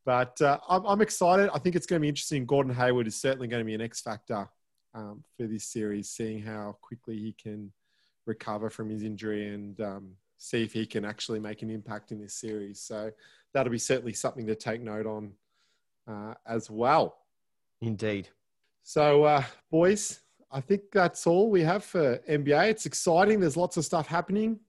[SPEAKER 2] but uh, I'm, I'm excited. I think it's going to be interesting. Gordon Hayward is certainly going to be an X factor um, for this series, seeing how quickly he can recover from his injury and um, see if he can actually make an impact in this series. So that'll be certainly something to take note on uh, as well.
[SPEAKER 1] Indeed.
[SPEAKER 2] So, uh, boys, I think that's all we have for NBA. It's exciting. There's lots of stuff happening.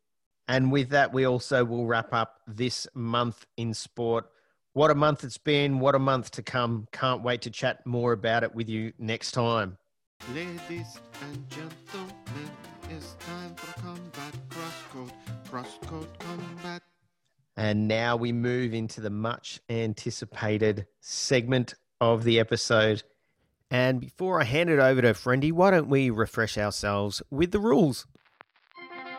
[SPEAKER 1] And with that, we also will wrap up this month in sport. What a month it's been. What a month to come. Can't wait to chat more about it with you next time.
[SPEAKER 5] Ladies and gentlemen, it's time for combat crosscode, crosscode combat.
[SPEAKER 1] And now we move into the much anticipated segment of the episode. And before I hand it over to Friendy, why don't we refresh ourselves with the rules?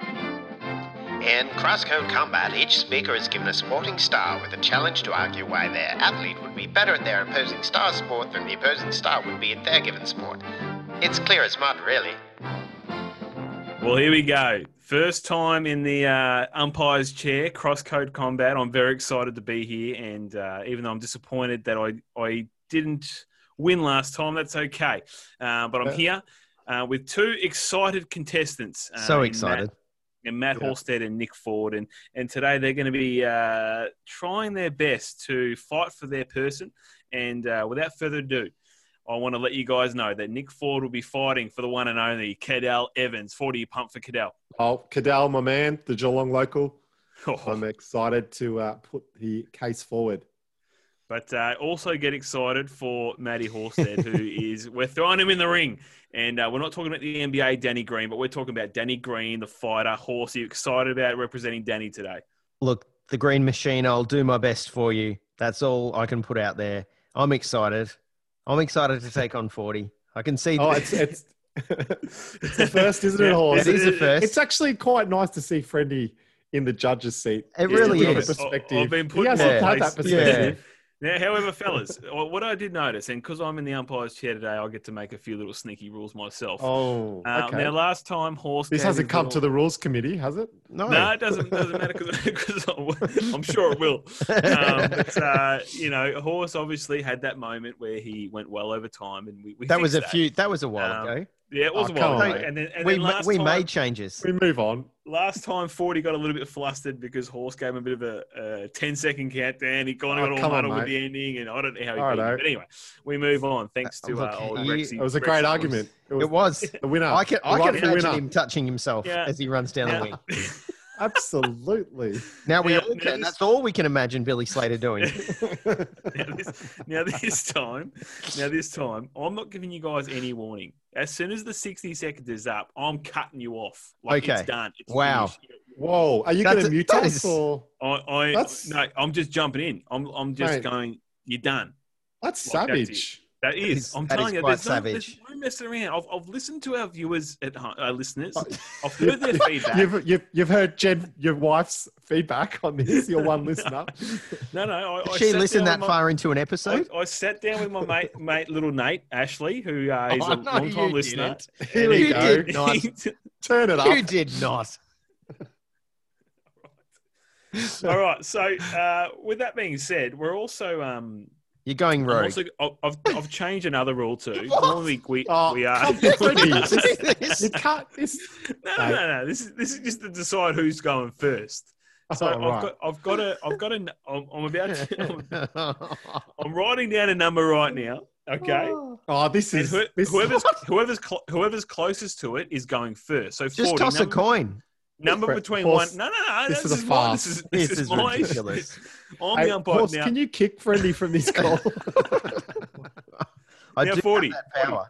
[SPEAKER 4] In Crosscode Combat, each speaker is given a sporting star with a challenge to argue why their athlete would be better at their opposing star's sport than the opposing star would be at their given sport. It's clear as mud, really.
[SPEAKER 3] Well, here we go. First time in the uh, umpire's chair, cross code combat. I'm very excited to be here, and uh, even though I'm disappointed that I I didn't win last time, that's okay. Uh, but I'm here uh, with two excited contestants. Uh,
[SPEAKER 1] So excited.
[SPEAKER 3] Matt, and Matt
[SPEAKER 2] Yeah.
[SPEAKER 3] Halstead and Nick Ford. And, and today they're going to be uh, trying their best to fight for their person. And uh, without further ado, I want to let you guys know that Nick Ford will be fighting for the one and only Cadel Evans. 40 pump for Cadel.
[SPEAKER 2] Oh, Cadel, my man, the Geelong local.
[SPEAKER 3] Oh,
[SPEAKER 2] I'm excited to uh, put the case forward.
[SPEAKER 3] But uh, also get excited for Matty Horsted, who is we're throwing him in the ring, and uh, we're not talking about the NBA Danny Green, but we're talking about Danny Green, the fighter. Horse, are you excited about representing Danny today?
[SPEAKER 1] Look, the green machine, I'll do my best for you. That's all I can put out there. I'm excited. I'm excited to take on 40. I can see.
[SPEAKER 2] Oh, it's it's it's the first, isn't it, Horse?
[SPEAKER 1] it is the first.
[SPEAKER 2] It's actually quite nice to see Friendy in the judge's seat.
[SPEAKER 1] It really
[SPEAKER 2] a
[SPEAKER 1] is.
[SPEAKER 2] a Perspective.
[SPEAKER 3] I've been put
[SPEAKER 2] he
[SPEAKER 3] in
[SPEAKER 2] hasn't had that perspective.
[SPEAKER 3] Now, however, fellas, what I did notice, and because I'm in the umpire's chair today, I get to make a few little sneaky rules myself.
[SPEAKER 2] Oh,
[SPEAKER 3] Uh,
[SPEAKER 2] okay.
[SPEAKER 3] Now, last time Horse
[SPEAKER 2] this hasn't come
[SPEAKER 3] little-
[SPEAKER 2] to the rules committee, has it?
[SPEAKER 1] no.
[SPEAKER 3] No, it doesn't doesn't matter because I'm sure it will. Um, but, uh, you know, Horse obviously had that moment where he went well over time, and we, we
[SPEAKER 1] that was a
[SPEAKER 3] fixed
[SPEAKER 1] few. That was a while
[SPEAKER 3] Um,
[SPEAKER 1] ago.
[SPEAKER 3] Yeah, it was
[SPEAKER 2] Oh,
[SPEAKER 3] a while ago. And then, and
[SPEAKER 1] We
[SPEAKER 3] then last
[SPEAKER 1] we
[SPEAKER 3] time,
[SPEAKER 1] made changes.
[SPEAKER 2] We move on.
[SPEAKER 3] last time Forty got a little bit flustered because Horse gave him a bit of a, a 10 second countdown. He kind
[SPEAKER 2] Oh,
[SPEAKER 3] of got all
[SPEAKER 2] come on,
[SPEAKER 3] muddled with the ending, and I don't know how he
[SPEAKER 2] All
[SPEAKER 3] beat him. But anyway, we move on. Thanks to
[SPEAKER 1] Look,
[SPEAKER 3] uh, old
[SPEAKER 1] he-
[SPEAKER 3] Rexy.
[SPEAKER 2] It was a great
[SPEAKER 3] Rexy
[SPEAKER 2] argument. It was
[SPEAKER 1] It was.
[SPEAKER 2] the winner.
[SPEAKER 1] I can.
[SPEAKER 2] The
[SPEAKER 1] I can
[SPEAKER 2] rightful
[SPEAKER 1] imagine
[SPEAKER 2] winner.
[SPEAKER 1] him touching himself
[SPEAKER 3] Yeah.
[SPEAKER 1] as he runs down the
[SPEAKER 3] Now,
[SPEAKER 1] wing.
[SPEAKER 2] Absolutely.
[SPEAKER 1] Now we
[SPEAKER 3] Now-
[SPEAKER 1] all can.
[SPEAKER 3] this-
[SPEAKER 1] That's all we can imagine Billy Slater doing.
[SPEAKER 3] now, this, now this time, now this time, I'm not giving you guys any warning. As soon as the 60 seconds is up, I'm cutting you off. Like
[SPEAKER 1] Okay.
[SPEAKER 3] it's done. It's
[SPEAKER 1] Wow.
[SPEAKER 3] finished.
[SPEAKER 2] Whoa. Are you going to mute us
[SPEAKER 1] is-
[SPEAKER 2] or?
[SPEAKER 3] I, I
[SPEAKER 2] That's-
[SPEAKER 3] no, I'm just jumping in. I'm, I'm just
[SPEAKER 2] Mate.
[SPEAKER 3] going. You're done.
[SPEAKER 2] That's
[SPEAKER 3] Like, that's it.
[SPEAKER 2] savage.
[SPEAKER 3] That is.
[SPEAKER 1] is-
[SPEAKER 3] I'm
[SPEAKER 1] that
[SPEAKER 3] telling
[SPEAKER 1] is
[SPEAKER 3] you,
[SPEAKER 1] quite
[SPEAKER 3] there's no, there's no messing around. I've, I've listened to our viewers at home, uh, listeners. I've heard their feedback.
[SPEAKER 2] You've, you've, you've heard Jen, your wife's feedback on this, your one listener.
[SPEAKER 3] No, no. I, I
[SPEAKER 1] Did she
[SPEAKER 3] sat
[SPEAKER 1] listen that
[SPEAKER 3] my-
[SPEAKER 1] far into an episode?
[SPEAKER 3] I sat down with my mate, mate, little Nate Ashley, who uh, is
[SPEAKER 1] Oh,
[SPEAKER 3] a
[SPEAKER 1] no,
[SPEAKER 3] long time listener.
[SPEAKER 1] didn't.
[SPEAKER 2] Here we
[SPEAKER 1] You
[SPEAKER 2] go.
[SPEAKER 1] did not.
[SPEAKER 2] Turn it up.
[SPEAKER 1] You did not.
[SPEAKER 3] All right. So, uh, with that being said, we're also um,
[SPEAKER 1] You're going
[SPEAKER 3] I'm
[SPEAKER 1] rogue.
[SPEAKER 3] also I've, I've I've changed another rule too.
[SPEAKER 1] What?
[SPEAKER 3] Normally we
[SPEAKER 2] Oh,
[SPEAKER 3] we are.
[SPEAKER 2] come
[SPEAKER 3] no,
[SPEAKER 2] on,
[SPEAKER 3] no,
[SPEAKER 2] This- You can't. This,
[SPEAKER 3] no, no. This is this is just to decide who's going first. So
[SPEAKER 2] Oh,
[SPEAKER 3] I've
[SPEAKER 2] right.
[SPEAKER 3] got I've got a I've got a I'm, I'm about to, I'm, I'm writing down a number right now. Okay.
[SPEAKER 2] oh, oh
[SPEAKER 3] this
[SPEAKER 2] is.
[SPEAKER 3] who,
[SPEAKER 2] this,
[SPEAKER 3] whoever's whoever's cl- whoever's closest to it is going first. So
[SPEAKER 1] Just
[SPEAKER 3] 40,
[SPEAKER 1] toss a coin.
[SPEAKER 3] Number
[SPEAKER 2] Horse-
[SPEAKER 3] between
[SPEAKER 2] horse,
[SPEAKER 3] one. No, no, no.
[SPEAKER 2] this
[SPEAKER 3] This,
[SPEAKER 2] is a
[SPEAKER 3] is mine.
[SPEAKER 2] farce.
[SPEAKER 3] This is
[SPEAKER 1] This
[SPEAKER 3] this,
[SPEAKER 1] is
[SPEAKER 3] mine.
[SPEAKER 1] ridiculous.
[SPEAKER 3] I'm
[SPEAKER 2] Hey,
[SPEAKER 3] the umpire
[SPEAKER 2] Horse,
[SPEAKER 3] now.
[SPEAKER 2] can you kick Friendly from this call?
[SPEAKER 1] I
[SPEAKER 3] Now
[SPEAKER 1] do
[SPEAKER 3] 40.
[SPEAKER 1] have that power.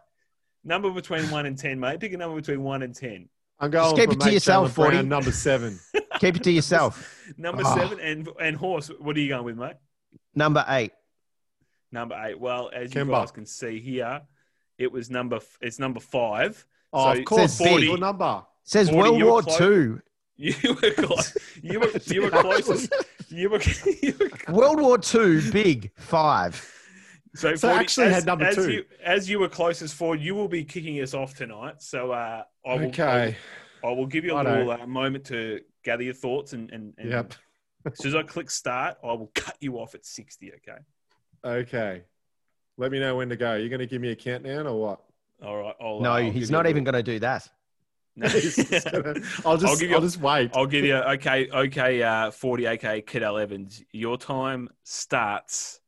[SPEAKER 3] Number between one and ten, mate. Pick a number between one and ten.
[SPEAKER 2] I'm going
[SPEAKER 1] keep
[SPEAKER 2] for
[SPEAKER 1] it to
[SPEAKER 2] mate
[SPEAKER 1] yourself,
[SPEAKER 2] Jaylen Brown,
[SPEAKER 1] 40.
[SPEAKER 2] number seven.
[SPEAKER 1] Keep it to yourself.
[SPEAKER 3] Number
[SPEAKER 1] Ah.
[SPEAKER 3] seven and and horse. What are you going with, mate?
[SPEAKER 1] Number eight.
[SPEAKER 3] Number eight. Well, as you
[SPEAKER 2] Kemba.
[SPEAKER 3] guys can see here, it was number. It's number five.
[SPEAKER 2] Oh,
[SPEAKER 3] So
[SPEAKER 2] of course,
[SPEAKER 1] says big.
[SPEAKER 2] your number.
[SPEAKER 1] Says
[SPEAKER 3] 40,
[SPEAKER 1] World War
[SPEAKER 3] close.
[SPEAKER 1] Two.
[SPEAKER 3] You were close. You were you were closest. You were, you were
[SPEAKER 1] World War Two. Big five.
[SPEAKER 3] So,
[SPEAKER 2] So
[SPEAKER 3] 40
[SPEAKER 2] actually
[SPEAKER 3] as,
[SPEAKER 2] had number
[SPEAKER 3] as
[SPEAKER 2] two.
[SPEAKER 3] You, as you were closest forward, you will be kicking us off tonight. So uh, I will,
[SPEAKER 2] Okay.
[SPEAKER 3] I will, I will give you a little uh, moment to gather your thoughts, and, and, and
[SPEAKER 2] Yep.
[SPEAKER 3] as soon as I click start, I will cut you off at sixty. Okay.
[SPEAKER 2] Okay. Let me know when to go. You're going to give me a countdown or what?
[SPEAKER 3] All right. I'll,
[SPEAKER 1] No,
[SPEAKER 3] uh, I'll
[SPEAKER 1] he's not even going to do that.
[SPEAKER 3] No.
[SPEAKER 2] Gonna- I'll just,
[SPEAKER 3] I'll give you
[SPEAKER 2] I'll just wait.
[SPEAKER 3] I'll give you okay, okay, uh, forty, okay, Cadel Evans. Your time starts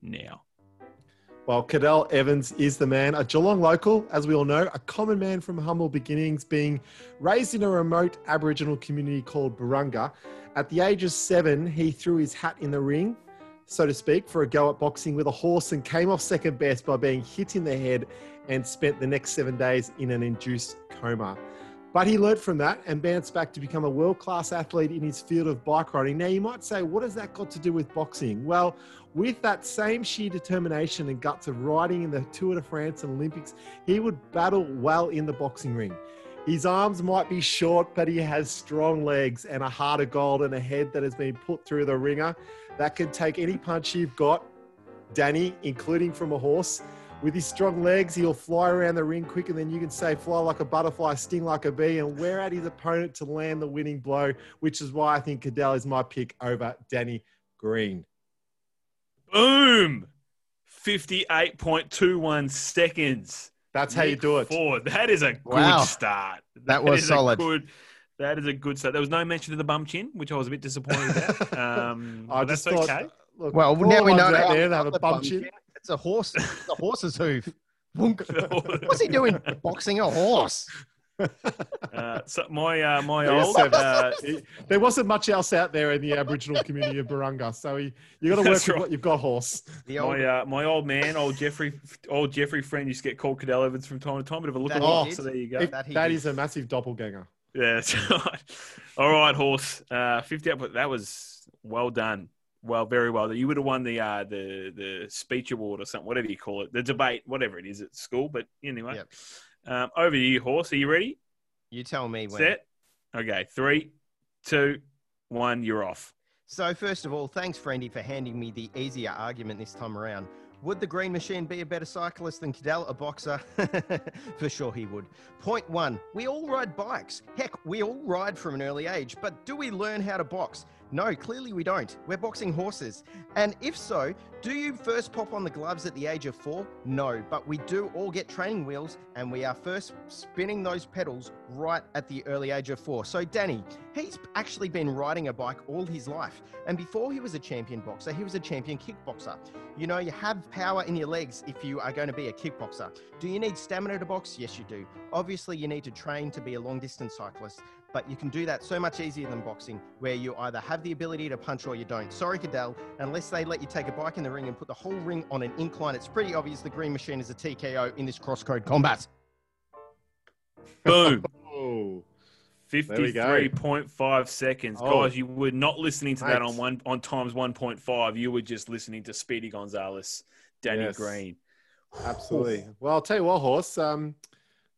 [SPEAKER 3] now.
[SPEAKER 2] Well, Cadel Evans is the man, a Geelong local, as we all know, a common man from humble beginnings, being raised in a remote Aboriginal community called Barunga. At the age of seven, he threw his hat in the ring, so to speak, for a go at boxing with a horse and came off second best by being hit in the head and spent the next seven days in an induced coma. But he learnt from that and bounced back to become a world class athlete in his field of bike riding. Now, you might say, what has that got to do with boxing? Well, with that same sheer determination and guts of riding in the Tour de France and Olympics, he would battle well in the boxing ring. His arms might be short, but he has strong legs and a heart of gold and a head that has been put through the ringer that can take any punch you've got, Danny, including from a horse. With his strong legs, he'll fly around the ring quicker than you can say fly like a butterfly, sting like a bee, and wear out his opponent to land the winning blow, which is why I think Cadel is my pick over Danny Green.
[SPEAKER 3] Boom! Fifty-eight point two one seconds.
[SPEAKER 2] That's how you do it.
[SPEAKER 3] Ford. That is a good
[SPEAKER 1] Wow.
[SPEAKER 3] start.
[SPEAKER 1] That was
[SPEAKER 3] is a
[SPEAKER 1] solid.
[SPEAKER 3] good. That is a good start. There was no mention of the bum chin, which I was a bit disappointed about. Um,
[SPEAKER 2] I
[SPEAKER 3] but
[SPEAKER 2] just
[SPEAKER 3] that's
[SPEAKER 2] thought.
[SPEAKER 3] okay.
[SPEAKER 2] Look,
[SPEAKER 1] Well, now we
[SPEAKER 2] ones
[SPEAKER 1] know
[SPEAKER 2] out
[SPEAKER 1] how-
[SPEAKER 2] there. They have a
[SPEAKER 1] the
[SPEAKER 2] bum
[SPEAKER 1] bum
[SPEAKER 2] chin.
[SPEAKER 1] chin. It's a horse. It's a horse's hoof. What's he doing? Boxing a horse.
[SPEAKER 3] Uh, so my uh, my old uh,
[SPEAKER 2] He- there wasn't much else out there in the Aboriginal community of Barunga, so he, you got to work
[SPEAKER 3] That's
[SPEAKER 2] with what you've got, horse.
[SPEAKER 1] The old,
[SPEAKER 3] my uh, my old man, old Jeffrey, old Jeffrey friend used to get called Cadel Evans from time to time. Bit of a look
[SPEAKER 1] That
[SPEAKER 3] alike.
[SPEAKER 1] he
[SPEAKER 3] So there you go.
[SPEAKER 2] If-
[SPEAKER 1] that he
[SPEAKER 2] that
[SPEAKER 1] did.
[SPEAKER 2] is a massive doppelganger.
[SPEAKER 3] Yeah, that's right. All right, horse. Uh, Fifty up. That was well done. Well, very well. You would have won the uh, the the speech award or something, whatever you call it, the debate, whatever it is at school. But anyway,
[SPEAKER 1] Yep.
[SPEAKER 3] Um, over to you, horse. Are you ready?
[SPEAKER 1] You tell me when.
[SPEAKER 3] Set. Okay, three, two, one. You're off.
[SPEAKER 1] So first of all, thanks, Friendy, for handing me the easier argument this time around. Would the Green Machine be a better cyclist than Cadel, a boxer? for sure he would. Point one, we all ride bikes. Heck, we all ride from an early age, but do we learn how to box? No, clearly we don't. We're boxing horses. And if so, do you first pop on the gloves at the age of four? No, but we do all get training wheels and we are first spinning those pedals right at the early age of four. So, Danny, he's actually been riding a bike all his life. And before he was a champion boxer, he was a champion kickboxer. You know, you have power in your legs if you are going to be a kickboxer. Do you need stamina to box? Yes, you do. Obviously, you need to train to be a long distance cyclist, but you can do that so much easier than boxing, where you either have the ability to punch or you don't. Sorry, Cadel, unless they let you take a bike in the ring and put the whole ring on an incline, it's pretty obvious the Green Machine is a TKO in this crosscode combat.
[SPEAKER 3] Boom.
[SPEAKER 2] Oh,
[SPEAKER 3] 53.5 seconds.
[SPEAKER 2] Oh.
[SPEAKER 3] Guys, you were not listening to that on one on times 1.5. You were just listening to Speedy Gonzalez, Danny
[SPEAKER 2] Yes.
[SPEAKER 3] Green.
[SPEAKER 2] absolutely. Well, I'll tell you what, horse. Um,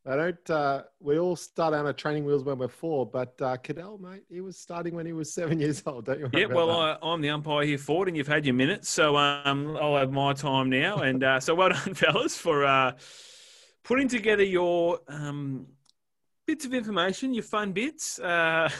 [SPEAKER 2] I don't. Uh, we all start out on training wheels when we're four, but uh, Cadel, mate, he was starting when he was seven years old. Don't you? worry
[SPEAKER 3] Yeah, well,
[SPEAKER 2] that.
[SPEAKER 3] I, I'm the umpire here for it, and you've had your minutes, so um, I'll have my time now. And uh, so, well done, fellas, for uh, putting together your um, bits of information, your fun bits. Uh,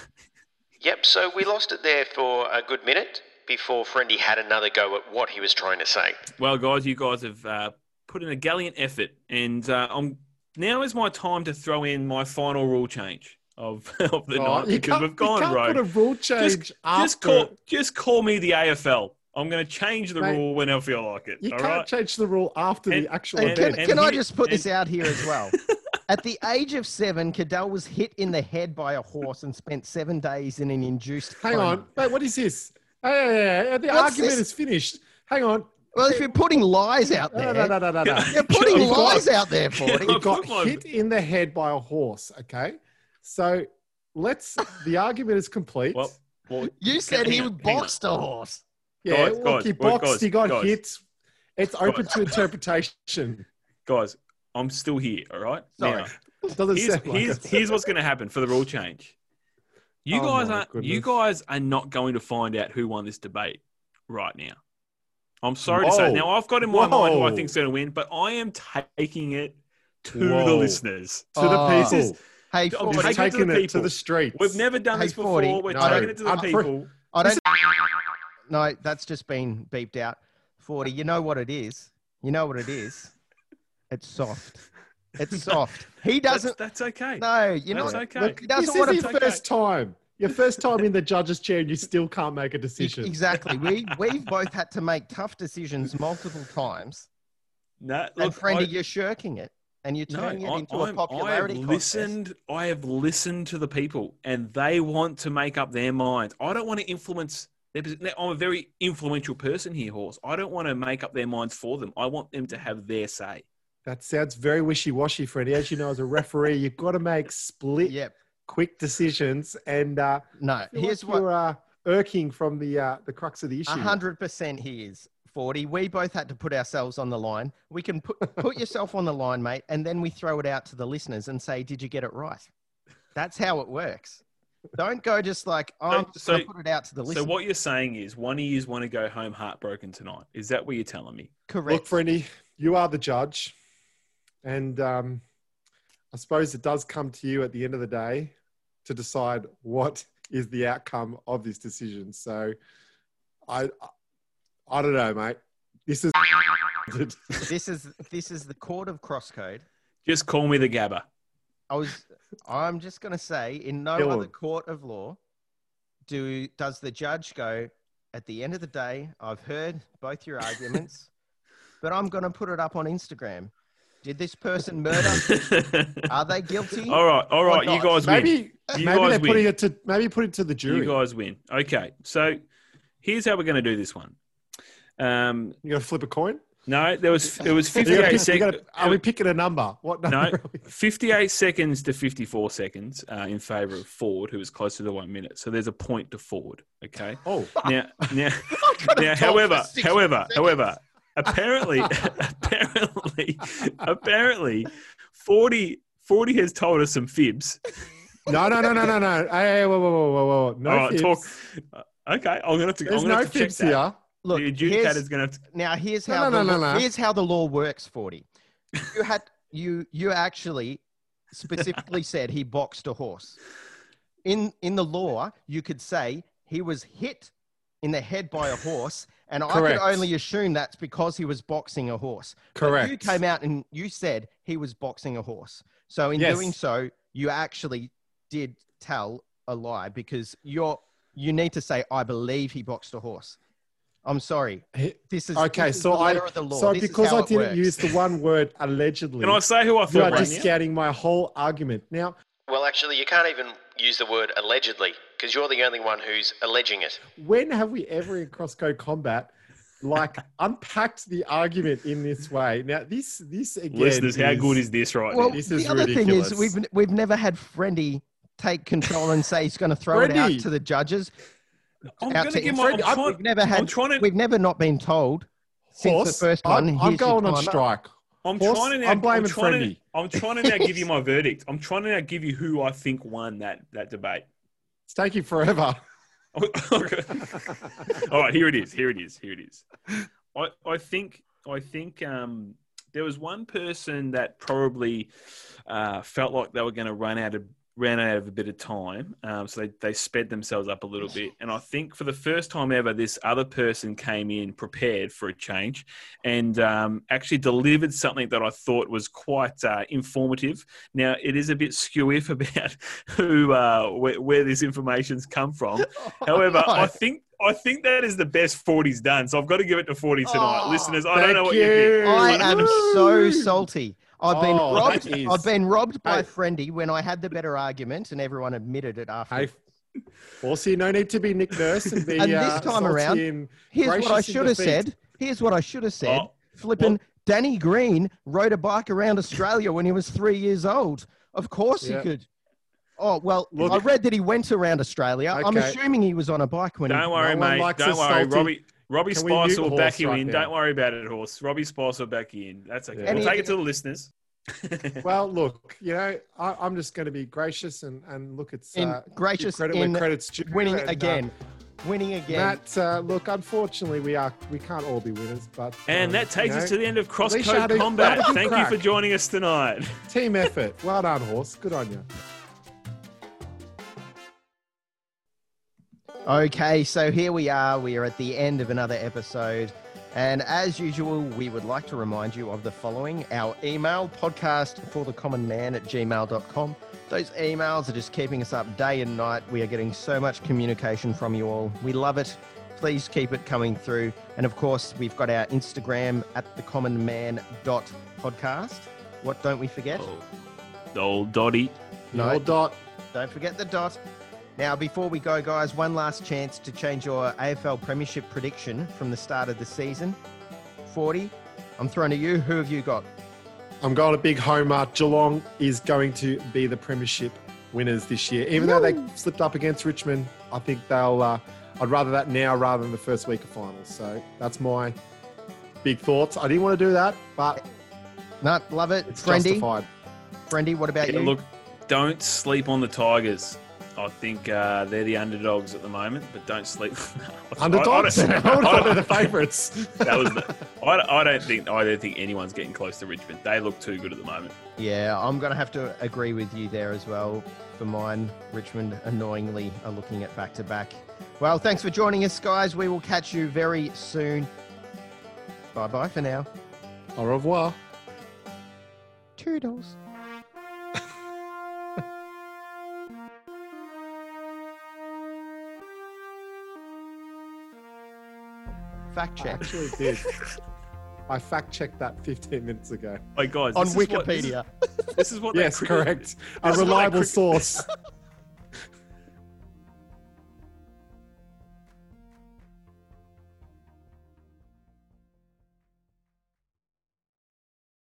[SPEAKER 4] Yep, so we lost it there for a good minute before Friendy had another go at what he was trying to say.
[SPEAKER 3] well, guys, you guys have uh, put in a gallant effort, and uh, I'm now is my time to throw in my final rule change of, of the
[SPEAKER 2] Oh,
[SPEAKER 3] night
[SPEAKER 2] you
[SPEAKER 3] because
[SPEAKER 2] can't,
[SPEAKER 3] we've gone
[SPEAKER 2] you can't
[SPEAKER 3] rogue.
[SPEAKER 2] put a rule change after.
[SPEAKER 3] just call just call me the AFL. I'm going to change the
[SPEAKER 2] Mate,
[SPEAKER 3] rule when I feel like it.
[SPEAKER 2] you
[SPEAKER 3] all
[SPEAKER 2] can't
[SPEAKER 3] right?
[SPEAKER 2] change the rule after
[SPEAKER 3] And-
[SPEAKER 2] the actual
[SPEAKER 1] And
[SPEAKER 3] And-
[SPEAKER 1] can,
[SPEAKER 2] event.
[SPEAKER 3] and
[SPEAKER 1] can I just put this out here as well? At the age of seven, Cadel was hit in the head by a horse and spent seven days in an induced.
[SPEAKER 2] Hang
[SPEAKER 1] coma.
[SPEAKER 2] on, mate. What is this? Hey, hey, hey, hey, the
[SPEAKER 1] What's
[SPEAKER 2] argument
[SPEAKER 1] this?
[SPEAKER 2] is finished. Hang on.
[SPEAKER 1] Well, if you're putting lies out there,
[SPEAKER 2] no, no, no, no, no.
[SPEAKER 1] you're putting
[SPEAKER 2] You've got-
[SPEAKER 1] lies out there, Forty.
[SPEAKER 3] Yeah.
[SPEAKER 2] He got hit in the head by a horse. Okay, so let's. The argument is complete.
[SPEAKER 3] Well, well,
[SPEAKER 1] You said he
[SPEAKER 3] on,
[SPEAKER 1] boxed a horse.
[SPEAKER 2] yeah,
[SPEAKER 3] guys,
[SPEAKER 2] look,
[SPEAKER 3] guys,
[SPEAKER 2] he boxed.
[SPEAKER 3] guys,
[SPEAKER 2] he got
[SPEAKER 3] guys.
[SPEAKER 2] hit. It's open
[SPEAKER 3] Guys.
[SPEAKER 2] to interpretation.
[SPEAKER 3] guys, I'm still here. All right.
[SPEAKER 1] Sorry.
[SPEAKER 3] Now,
[SPEAKER 2] It doesn't
[SPEAKER 3] here's,
[SPEAKER 2] sound like
[SPEAKER 3] here's,
[SPEAKER 2] it.
[SPEAKER 3] here's what's going to happen for the rule change. You
[SPEAKER 2] Oh
[SPEAKER 3] guys
[SPEAKER 2] my
[SPEAKER 3] are you guys are not going to find out who won this debate right now. I'm sorry to say. Now I've got in my mind who I
[SPEAKER 2] Whoa.
[SPEAKER 3] think's going to win, but I am taking it to the listeners.
[SPEAKER 2] to the
[SPEAKER 1] Oh.
[SPEAKER 2] people.
[SPEAKER 3] is-
[SPEAKER 1] Hey,
[SPEAKER 3] I'm
[SPEAKER 1] Forty,
[SPEAKER 3] just
[SPEAKER 2] You're
[SPEAKER 3] Take it to the
[SPEAKER 2] taking it to the streets.
[SPEAKER 3] We've never done
[SPEAKER 1] Hey,
[SPEAKER 3] this before.
[SPEAKER 1] 40,
[SPEAKER 3] We're
[SPEAKER 1] no.
[SPEAKER 3] taking it to the
[SPEAKER 2] I'm pre-
[SPEAKER 3] people.
[SPEAKER 1] I don't. No, that's just been beeped out. Forty. You know what it is. You know what it is. It's soft. It's soft. He doesn't.
[SPEAKER 3] that's okay.
[SPEAKER 1] No, you know.
[SPEAKER 3] That's
[SPEAKER 1] what-
[SPEAKER 3] okay.
[SPEAKER 1] Look, he
[SPEAKER 2] This
[SPEAKER 1] doesn't
[SPEAKER 2] is
[SPEAKER 1] want
[SPEAKER 2] his
[SPEAKER 1] to.
[SPEAKER 3] okay.
[SPEAKER 2] first time. Your first time in the judge's chair, and you still can't make a decision.
[SPEAKER 1] Exactly. We we've both had to make tough decisions multiple times,
[SPEAKER 3] No,
[SPEAKER 1] and
[SPEAKER 3] look,
[SPEAKER 1] Friendy,
[SPEAKER 3] I-
[SPEAKER 1] you're shirking it, and you're
[SPEAKER 3] No,
[SPEAKER 1] turning it into a
[SPEAKER 3] I'm-
[SPEAKER 1] popularity
[SPEAKER 3] I have
[SPEAKER 1] contest.
[SPEAKER 3] listened. I have listened to the people, and they want to make up their minds. I don't want to influence. Their, posi- now, I'm a very influential person here, horse. I don't want to make up their minds for them. I want them to have their say.
[SPEAKER 2] That sounds very wishy-washy, Freddie. As you know, as a referee, you've got to make split,
[SPEAKER 1] Yep.
[SPEAKER 2] Quick decisions. And uh,
[SPEAKER 1] No. Here's
[SPEAKER 2] like
[SPEAKER 1] what.
[SPEAKER 2] you're uh, irking from the uh, the crux of the issue.
[SPEAKER 1] A hundred percent he is. 40. We both had to put ourselves on the line. We can put put yourself on the line, mate, and then we throw it out to the listeners and say, Did you get it right? That's how it works. Don't go just like, oh,
[SPEAKER 3] So-
[SPEAKER 1] I'm just
[SPEAKER 3] so-
[SPEAKER 1] gonna put it out to the listeners.
[SPEAKER 3] So what you're saying is, one of you want to go home heartbroken tonight. Is that what you're telling me?
[SPEAKER 1] Correct.
[SPEAKER 2] Look, Freddie, you are the judge, and um, I suppose it does come to you at the end of the day to decide what is the outcome of this decision. So, I, I don't know, mate. This is.
[SPEAKER 1] this is this is the court of crosscode.
[SPEAKER 3] Just call me the Gabba.
[SPEAKER 1] I was. I'm just going to say, in no
[SPEAKER 2] Kill
[SPEAKER 1] other
[SPEAKER 2] him.
[SPEAKER 1] court of law, do does the judge go? At the end of the day, I've heard both your arguments, but I'm going to put it up on Instagram. Did this person murder? Are they guilty?
[SPEAKER 3] all right, all right. You guys win.
[SPEAKER 2] Maybe
[SPEAKER 3] You
[SPEAKER 2] maybe
[SPEAKER 3] guys
[SPEAKER 2] they're
[SPEAKER 3] win.
[SPEAKER 2] putting it to maybe put it to the jury.
[SPEAKER 3] You
[SPEAKER 2] You,
[SPEAKER 3] guys win. Okay, so here's how we're going to do this one. Um, you
[SPEAKER 2] got to flip a coin.
[SPEAKER 3] no, there was it was 58 seconds.
[SPEAKER 2] are we picking a number? What number?
[SPEAKER 3] No, 58 seconds to 54 seconds uh, in favour of Ford, who was closer to one minute. So there's a point to Ford. Okay.
[SPEAKER 2] Oh,
[SPEAKER 3] Now, now, now, however, however,
[SPEAKER 1] seconds.
[SPEAKER 3] however, apparently, apparently, apparently, 40, 40 has told us some fibs.
[SPEAKER 2] no, no, no, no, no, no. Hey, whoa, whoa, whoa, whoa, whoa. No
[SPEAKER 3] All right,
[SPEAKER 2] fibs.
[SPEAKER 3] talk. uh, Okay, I'm gonna have to.
[SPEAKER 2] There's
[SPEAKER 3] I'm gonna
[SPEAKER 2] no
[SPEAKER 3] have to check
[SPEAKER 2] fibs
[SPEAKER 3] that.
[SPEAKER 2] here.
[SPEAKER 1] Look,
[SPEAKER 3] the
[SPEAKER 1] here's,
[SPEAKER 3] adjudicator's gonna have to.
[SPEAKER 1] now here's
[SPEAKER 2] No,
[SPEAKER 1] how
[SPEAKER 2] no,
[SPEAKER 1] the
[SPEAKER 2] no, no, no.
[SPEAKER 1] here's how the law works. Forty. You had you you actually specifically said he boxed a horse. In in the law, you could say he was hit in the head by a horse, and I could only assume that's because he was boxing a horse. But
[SPEAKER 2] Correct.
[SPEAKER 1] You came out and you said he was boxing a horse. So in
[SPEAKER 2] Yes.
[SPEAKER 1] doing so, you actually did tell a lie because you're you need to say I believe he boxed a horse. I'm sorry. This is
[SPEAKER 2] Okay,
[SPEAKER 1] this is
[SPEAKER 2] so
[SPEAKER 1] the
[SPEAKER 2] I
[SPEAKER 1] of the law.
[SPEAKER 2] so
[SPEAKER 1] This
[SPEAKER 2] because I didn't
[SPEAKER 1] works.
[SPEAKER 2] use the one word allegedly,
[SPEAKER 3] Can I say who I thought?
[SPEAKER 2] you
[SPEAKER 3] thought
[SPEAKER 2] are
[SPEAKER 3] ran
[SPEAKER 2] just
[SPEAKER 3] you?
[SPEAKER 2] scouting my whole argument. Now,
[SPEAKER 4] Well, actually, you can't even use the word allegedly because you're the only one who's alleging it.
[SPEAKER 2] when have we ever in crosscode combat like unpacked the argument in this way? Now, this this again,
[SPEAKER 3] Listeners, how good is this right
[SPEAKER 1] Well,
[SPEAKER 3] now?
[SPEAKER 2] This
[SPEAKER 1] the
[SPEAKER 2] is
[SPEAKER 1] other thing is we've we've never had Friendy take control and say he's going to throw it out to the judges.
[SPEAKER 3] I'm gonna give my. I'm
[SPEAKER 1] Friendy.
[SPEAKER 3] trying,
[SPEAKER 1] We've never
[SPEAKER 3] I'm
[SPEAKER 1] had.
[SPEAKER 3] trying to.
[SPEAKER 1] We've never not been told since
[SPEAKER 2] horse?
[SPEAKER 1] the first one.
[SPEAKER 2] I'm, I'm going on strike.
[SPEAKER 3] I'm
[SPEAKER 2] Horse,
[SPEAKER 3] trying to now.
[SPEAKER 2] I'm blaming
[SPEAKER 3] trying to, I'm trying to now give you my verdict. I'm trying to now give you who I think won that that debate.
[SPEAKER 2] It's taking forever.
[SPEAKER 3] All right, here it is. Here it is. Here it is. I, I think I think um, there was one person that probably uh, felt like they were going to run out of ran out of a bit of time, um, so they, they sped themselves up a little bit. And I think for the first time ever, this other person came in prepared for a change and um, actually delivered something that I thought was quite uh, informative. Now it is a bit skewiff about who uh, where, where this information's come from. However, I think I think that is the best 40's done. So I've got to give it to 40 tonight.
[SPEAKER 1] Oh,
[SPEAKER 3] Listeners, I don't know what
[SPEAKER 2] Thank
[SPEAKER 3] you think.
[SPEAKER 1] I am so salty. I've been
[SPEAKER 2] Oh,
[SPEAKER 1] robbed.
[SPEAKER 2] is-
[SPEAKER 1] I've been robbed by
[SPEAKER 2] Hey.
[SPEAKER 1] Friendy when I had the better argument, and everyone admitted it after.
[SPEAKER 2] Hey, Horsey, no need to be Nick Nurse and be
[SPEAKER 1] And this
[SPEAKER 2] uh,
[SPEAKER 1] time around,
[SPEAKER 2] and
[SPEAKER 1] Here's what I should have said. Here's what I should have said.
[SPEAKER 3] Oh,
[SPEAKER 1] Flipping Danny Green rode a bike around Australia when he was three years old. Of course
[SPEAKER 2] Yeah.
[SPEAKER 1] he could. Oh well,
[SPEAKER 2] Look-
[SPEAKER 1] I read that he went around Australia. I'm assuming he was on a bike when
[SPEAKER 3] Don't
[SPEAKER 1] he.
[SPEAKER 3] worry,
[SPEAKER 2] No
[SPEAKER 3] mate. Don't worry. Robbie Robbie
[SPEAKER 2] Can we
[SPEAKER 3] Spicer will back
[SPEAKER 2] Horse
[SPEAKER 3] you
[SPEAKER 2] right
[SPEAKER 3] in.
[SPEAKER 2] now?
[SPEAKER 3] Don't worry about it, horse. Robbie Spicer will back you in. That's okay.
[SPEAKER 2] Yeah.
[SPEAKER 3] We'll
[SPEAKER 1] Any-
[SPEAKER 3] take it to the listeners.
[SPEAKER 2] Well, look, you know, I, I'm just going to be gracious and, and look, it's
[SPEAKER 1] In
[SPEAKER 2] uh,
[SPEAKER 1] gracious
[SPEAKER 2] credit
[SPEAKER 1] in
[SPEAKER 2] where credit's due.
[SPEAKER 1] winning
[SPEAKER 2] and, uh,
[SPEAKER 1] again, winning again.
[SPEAKER 2] Matt, uh, look, unfortunately, we are we can't all be winners, but
[SPEAKER 3] and
[SPEAKER 2] um,
[SPEAKER 3] that takes
[SPEAKER 2] you
[SPEAKER 3] us
[SPEAKER 2] know,
[SPEAKER 3] to the end of
[SPEAKER 2] least you had
[SPEAKER 3] Crosscode Combat.
[SPEAKER 2] had a good
[SPEAKER 3] Thank
[SPEAKER 2] crack.
[SPEAKER 3] you for joining us tonight.
[SPEAKER 2] team effort. Well done, horse. Good on you.
[SPEAKER 1] Okay, so here we are. We are at the end of another episode. And as usual, we would like to remind you of the following our email podcast for the common man at gmail.com. Those emails are just keeping us up day and night. We are getting so much communication from you all. We love it. Please keep it coming through. And of course, we've got our Instagram at the common man dot podcast. What don't we forget?
[SPEAKER 3] Oh, the old Dotty.
[SPEAKER 2] The
[SPEAKER 1] No.
[SPEAKER 2] old dot.
[SPEAKER 1] Don't forget the dot. Now, before we go, guys, one last chance to change your AFL Premiership prediction from the start of the season. 40. I'm throwing to you. Who have you got?
[SPEAKER 2] I'm going a big homer. Geelong is going to be the premiership winners this year, even though they slipped up against Richmond. I think they'll. Uh, I'd rather that now rather than the first week of finals. So that's my big thoughts. I didn't want to do that, but
[SPEAKER 1] No, love it.
[SPEAKER 2] it's
[SPEAKER 1] Friendy.
[SPEAKER 2] justified.
[SPEAKER 1] Friendy, what about
[SPEAKER 3] Yeah,
[SPEAKER 1] you?
[SPEAKER 3] look, don't sleep on the Tigers. I think uh, they're the underdogs at the moment, but don't sleep. I- I
[SPEAKER 2] Underdogs.
[SPEAKER 3] don't- I don't-
[SPEAKER 2] they're the favourites.
[SPEAKER 3] that was the, I, I don't think I don't think anyone's getting close to Richmond. They look too good at the moment.
[SPEAKER 1] Yeah, I'm going to have to agree with you there as well. For mine, Richmond annoyingly are looking at back to back. Well, thanks for joining us, guys. We will catch you very soon. Bye bye for now.
[SPEAKER 2] Au revoir.
[SPEAKER 1] Toodles. Fact
[SPEAKER 2] I
[SPEAKER 1] check
[SPEAKER 2] actually did. I fact checked that 15 minutes ago.
[SPEAKER 3] My God,
[SPEAKER 1] on
[SPEAKER 3] this is what- this is-
[SPEAKER 1] Wikipedia.
[SPEAKER 3] This is what, that
[SPEAKER 2] Yes,
[SPEAKER 3] cricket-
[SPEAKER 2] correct. A
[SPEAKER 3] this is what that
[SPEAKER 2] reliable
[SPEAKER 3] cricket-
[SPEAKER 2] source.